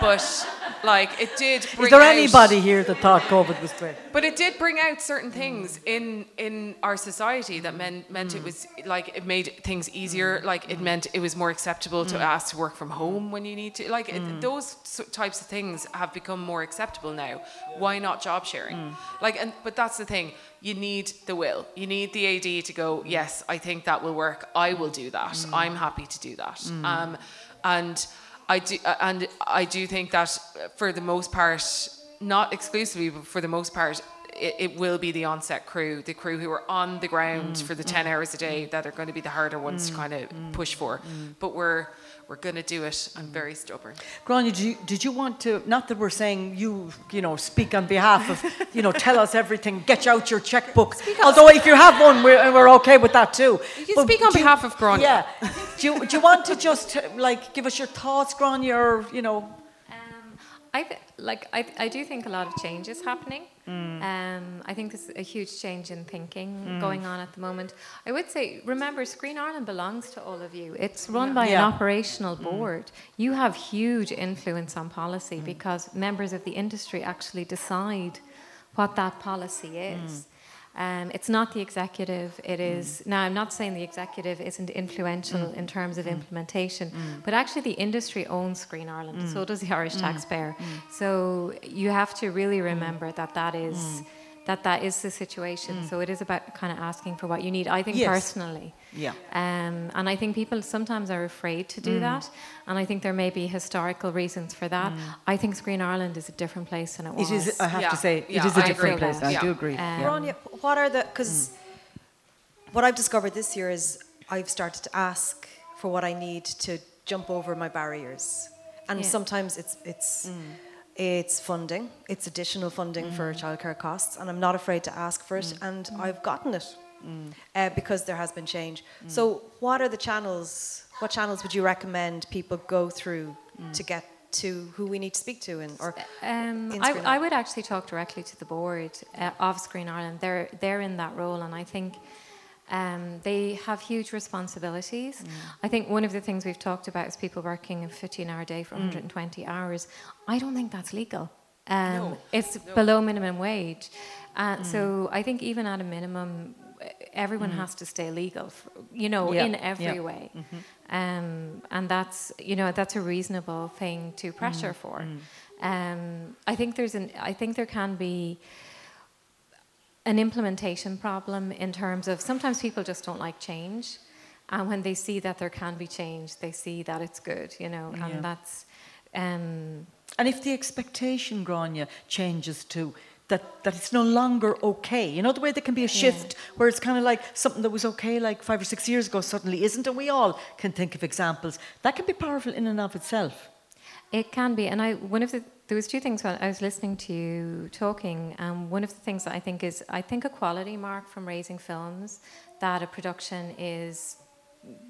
But like it did bring Mm. Is there out- anybody here that thought COVID was great? but it did bring out certain things in in our society that meant meant Mm. it was like it made things easier. Like it meant it was more acceptable Mm. to ask to work from home when you need to. Like it, those types of things have become more acceptable now. Why not job sharing? Mm. Like and but that's the thing. You need the will. You need the AD to go. Yes, I think that will work. I will do that. Mm. I'm happy to do that. Um, and I do, uh, and I do think that for the most part, not exclusively, but for the most part, it, it will be the on-set crew, the crew who are on the ground mm, for the mm, ten hours a day mm. that are going to be the harder ones to kind of push for. But we're we're going to do it. I'm very stubborn. Grainne, did you, did you want to, not that we're saying you, you know, speak on behalf of, you know, tell us everything, get out your checkbook. Although if you have one, we're, we're okay with that too. You can But speak on do you- behalf of Grainne. Yeah. Do you, do you want to just, like, give us your thoughts, Grainne, or, you know, Um, I th- like I, I do think a lot of change is happening. Mm. Um, I think there's a huge change in thinking mm. going on at the moment. I would say, remember, Screen Ireland belongs to all of you. It's run by Yeah. an operational mm. board. You have huge influence on policy because members of the industry actually decide what that policy is. Um, it's not the executive. It mm. is now. I'm not saying the executive isn't influential mm. in terms of mm. implementation, but actually the industry owns Screen Ireland. So does the Irish taxpayer. So you have to really remember that that is that that is the situation. So it is about kind of asking for what you need. I think Yes. personally. Yeah. Um, and I think people sometimes are afraid to do that. And I think there may be historical reasons for that. I think Screen Ireland is a different place than it was. It is, I have Yeah, to say, it yeah, is a I different agree. place. I do agree. Um, yeah. What are the because what I've discovered this year is I've started to ask for what I need to jump over my barriers, and Yeah. sometimes it's it's it's funding, it's additional funding for childcare costs, and I'm not afraid to ask for it, and I've gotten it uh, because there has been change. So, what are the channels? What channels would you recommend people go through to get to who we need to speak to, and or Um, in I, I would actually talk directly to the board uh, of Screen Ireland. They're they're in that role, and I think um, they have huge responsibilities. Mm. I think one of the things we've talked about is people working a 15-hour day Mm. for 120 hours. I don't think that's legal. Um, It's below minimum wage, uh, Mm. so I think even at a minimum, everyone has to stay legal. For, you know, Yeah, in yeah. every way, um, and that's you know that's a reasonable thing to pressure for. Um, I think there's an I think there can be an implementation problem in terms of sometimes people just don't like change, and when they see that there can be change, they see that it's good, you know, Yeah. and that's. Um, And if the expectation, Grainne, changes to that, that it's no longer okay, you know, the way there can be a shift where it's kind of like something that was okay like five or six years ago suddenly isn't, and we all can think of examples. That can be powerful in and of itself. It can be, and I one of the there was two things while I was listening to you talking. Um, one of the things that I think is I think a quality mark from raising films that a production is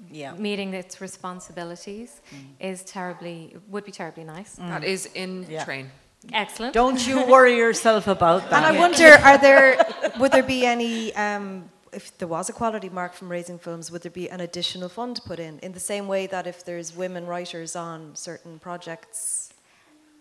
Yeah. meeting its responsibilities is terribly would be terribly nice. That is in Yeah. train. Excellent. Don't you worry yourself about that. And I wonder, are there would there be any um, if there was a quality mark from raising films, would there be an additional fund put in in the same way that if there's women writers on certain projects?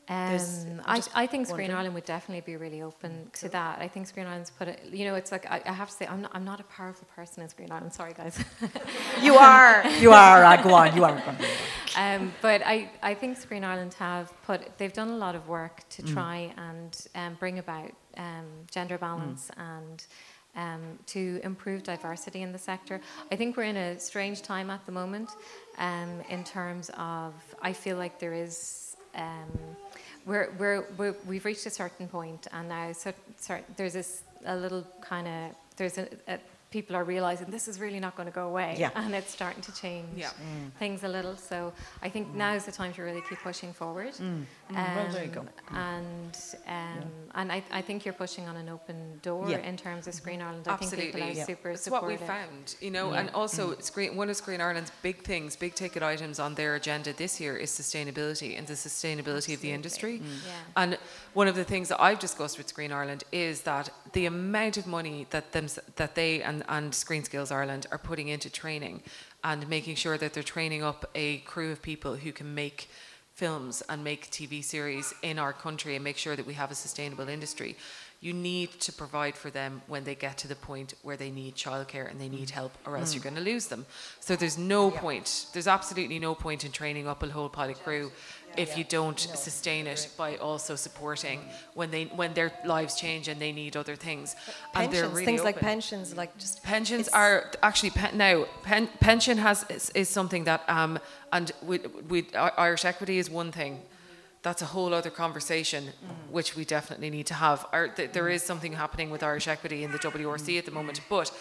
Um, I'm I, think Screen wondering. Ireland would definitely be really open to that. I think Screen Ireland's put it, you know, it's like, I, I have to say, I'm not, I'm not a powerful person in Screen Ireland. Sorry, guys. You are. You are, uh, go on, you are. Go on. um, but I, I think Screen Ireland have put, they've done a lot of work to Mm. try and um, bring about um, gender balance Mm. and um, to improve diversity in the sector. I think we're in a strange time at the moment um, in terms of, I feel like there is. Um, we're, we're, we're, we've reached a certain point, and now cer- cer- there's this a little kind of there's a, a people are realizing this is really not going to go away, Yeah. and it's starting to change Yeah. Mm. things a little. So I think mm. now is the time to really keep pushing forward. Mm. Um, Well, there you go. And um, and I, I think you're pushing on an open door Yeah. in terms of Screen Ireland. I think Absolutely. people are Yeah. super It's what we found, you know, and also Screen, one of Screen Ireland's big things, big ticket items on their agenda this year is sustainability and the sustainability of the industry. Yeah. And one of the things that I've discussed with Screen Ireland is that the amount of money that them that they and, and Screen Skills Ireland are putting into training and making sure that they're training up a crew of people who can make films and make TV series in our country and make sure that we have a sustainable industry. You need to provide for them when they get to the point where they need childcare and they need help, or else you're mm. going to lose them. So there's no point, there's absolutely no point in training up a whole pile of crew if you don't sustain it by also supporting when they when their lives change and they need other things. and they're Pensions, really things like pensions, like just Pensions are actually pen, now pen, pension has is, is something that um and we, we Irish equity is one thing. That's a whole other conversation, which we definitely need to have. Our, th- there is something happening with Irish equity in the WRC at the moment, but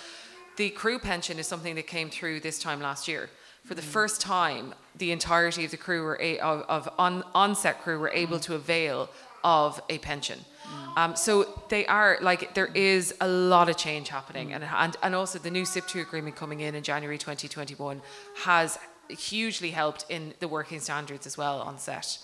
the crew pension is something that came through this time last year. For the first time, the entirety of the crew were a, of, of on, on-set crew were able to avail of a pension. Um, so they are like there is a lot of change happening, and and, and also the new SIPTU agreement coming in in January 2021 has hugely helped in the working standards as well on set.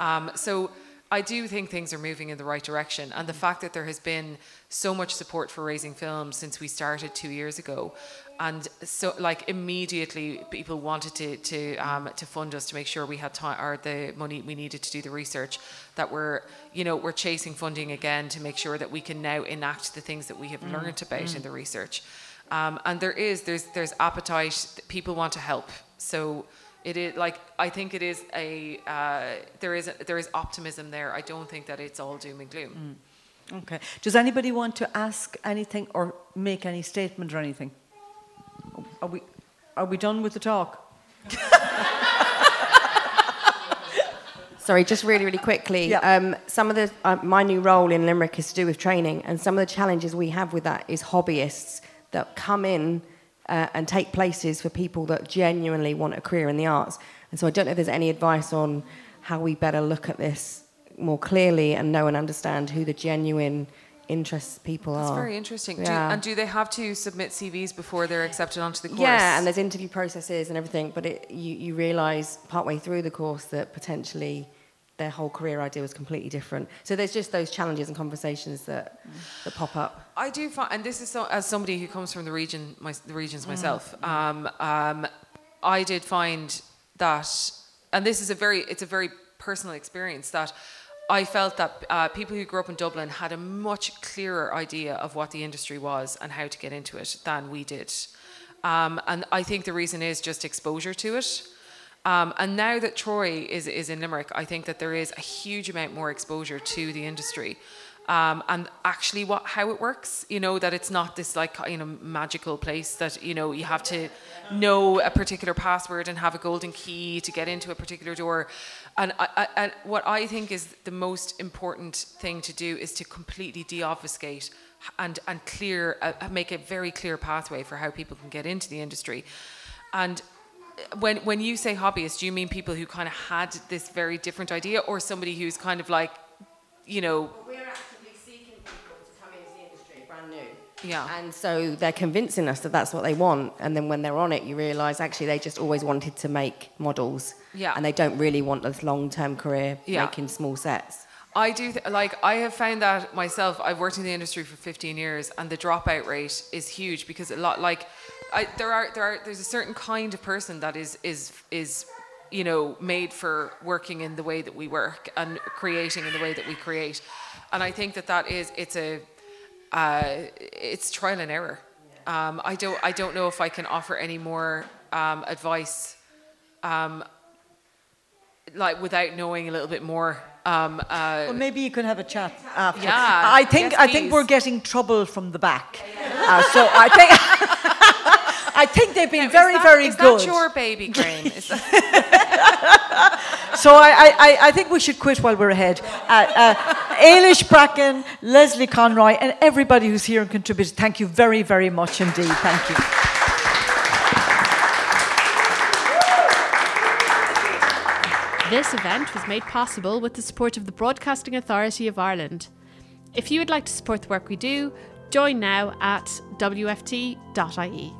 Um, so I do think things are moving in the right direction, and the fact that there has been so much support for raising films since we started two years ago, and so like immediately people wanted to to um, to fund us to make sure we had time or the money we needed to do the research. That we're you know we're chasing funding again to make sure that we can now enact the things that we have learned about in the research. Um, and there is there's there's appetite. People want to help. So it is like I think it is a uh, there is a, there is optimism there. I don't think that it's all doom and gloom. Okay. Does anybody want to ask anything or make any statement or anything? Are we, are we done with the talk? Sorry, just really, really quickly. Yeah. Um, some of the uh, my new role in Limerick is to do with training, and some of the challenges we have with that is hobbyists that come in uh, and take places for people that genuinely want a career in the arts. And so I don't know if there's any advice on how we better look at this more clearly and know and understand who the genuine interests people That's are. very interesting. Do, Yeah. and do they have to submit CVs before they're accepted onto the course? Yeah, and there's interview processes and everything, but it, you, you realise partway through the course that potentially their whole career idea was completely different. So there's just those challenges and conversations that, that pop up. I do find, and this is so, as somebody who comes from the region, my, the Mm. regions myself. Um, um, I did find that, and this is a very, it's a very personal experience that I felt that uh, people who grew up in Dublin had a much clearer idea of what the industry was and how to get into it than we did. Um, and I think the reason is just exposure to it. Um, and now that Troy is, is in Limerick, I think that there is a huge amount more exposure to the industry. Um, and actually what how it works, you know, that it's not this like you know magical place that you know you have to know a particular password and have a golden key to get into a particular door. And I, and what I think is the most important thing to do is to completely de-obfuscate and and clear uh, make a very clear pathway for how people can get into the industry. And when when you say hobbyist, do you mean people who kind of had this very different idea, or somebody who's kind of like, you know, We're Yeah. And so they're convincing us that that's what they want. And then when they're on it, you realise actually they just always wanted to make models. Yeah. And they don't really want this long term career Yeah. making small sets. I do th- like I have found that myself. I've worked in the industry for 15 years, and the dropout rate is huge because a lot like I, there are there are there's a certain kind of person that is is is you know made for working in the way that we work and creating in the way that we create, and I think that that is it's a uh, it's trial and error. Um, I don't I don't know if I can offer any more um, advice. Um, like without knowing a little bit more. Um, uh, Well, maybe you can have a chat after. Yeah, I think yes, I think we're getting trouble from the back. Uh, so I think I think they've been very is that, very is good. that your baby, Grainne? So I, I, I- I think we should quit while we're ahead. Uh, uh, Ailish Bracken, Lesley Conroy, and everybody who's here and contributed, thank you very, very much indeed. Thank you. This event was made possible with the support of the Broadcasting Authority of Ireland. If you would like to support the work we do, join now at wft.ie.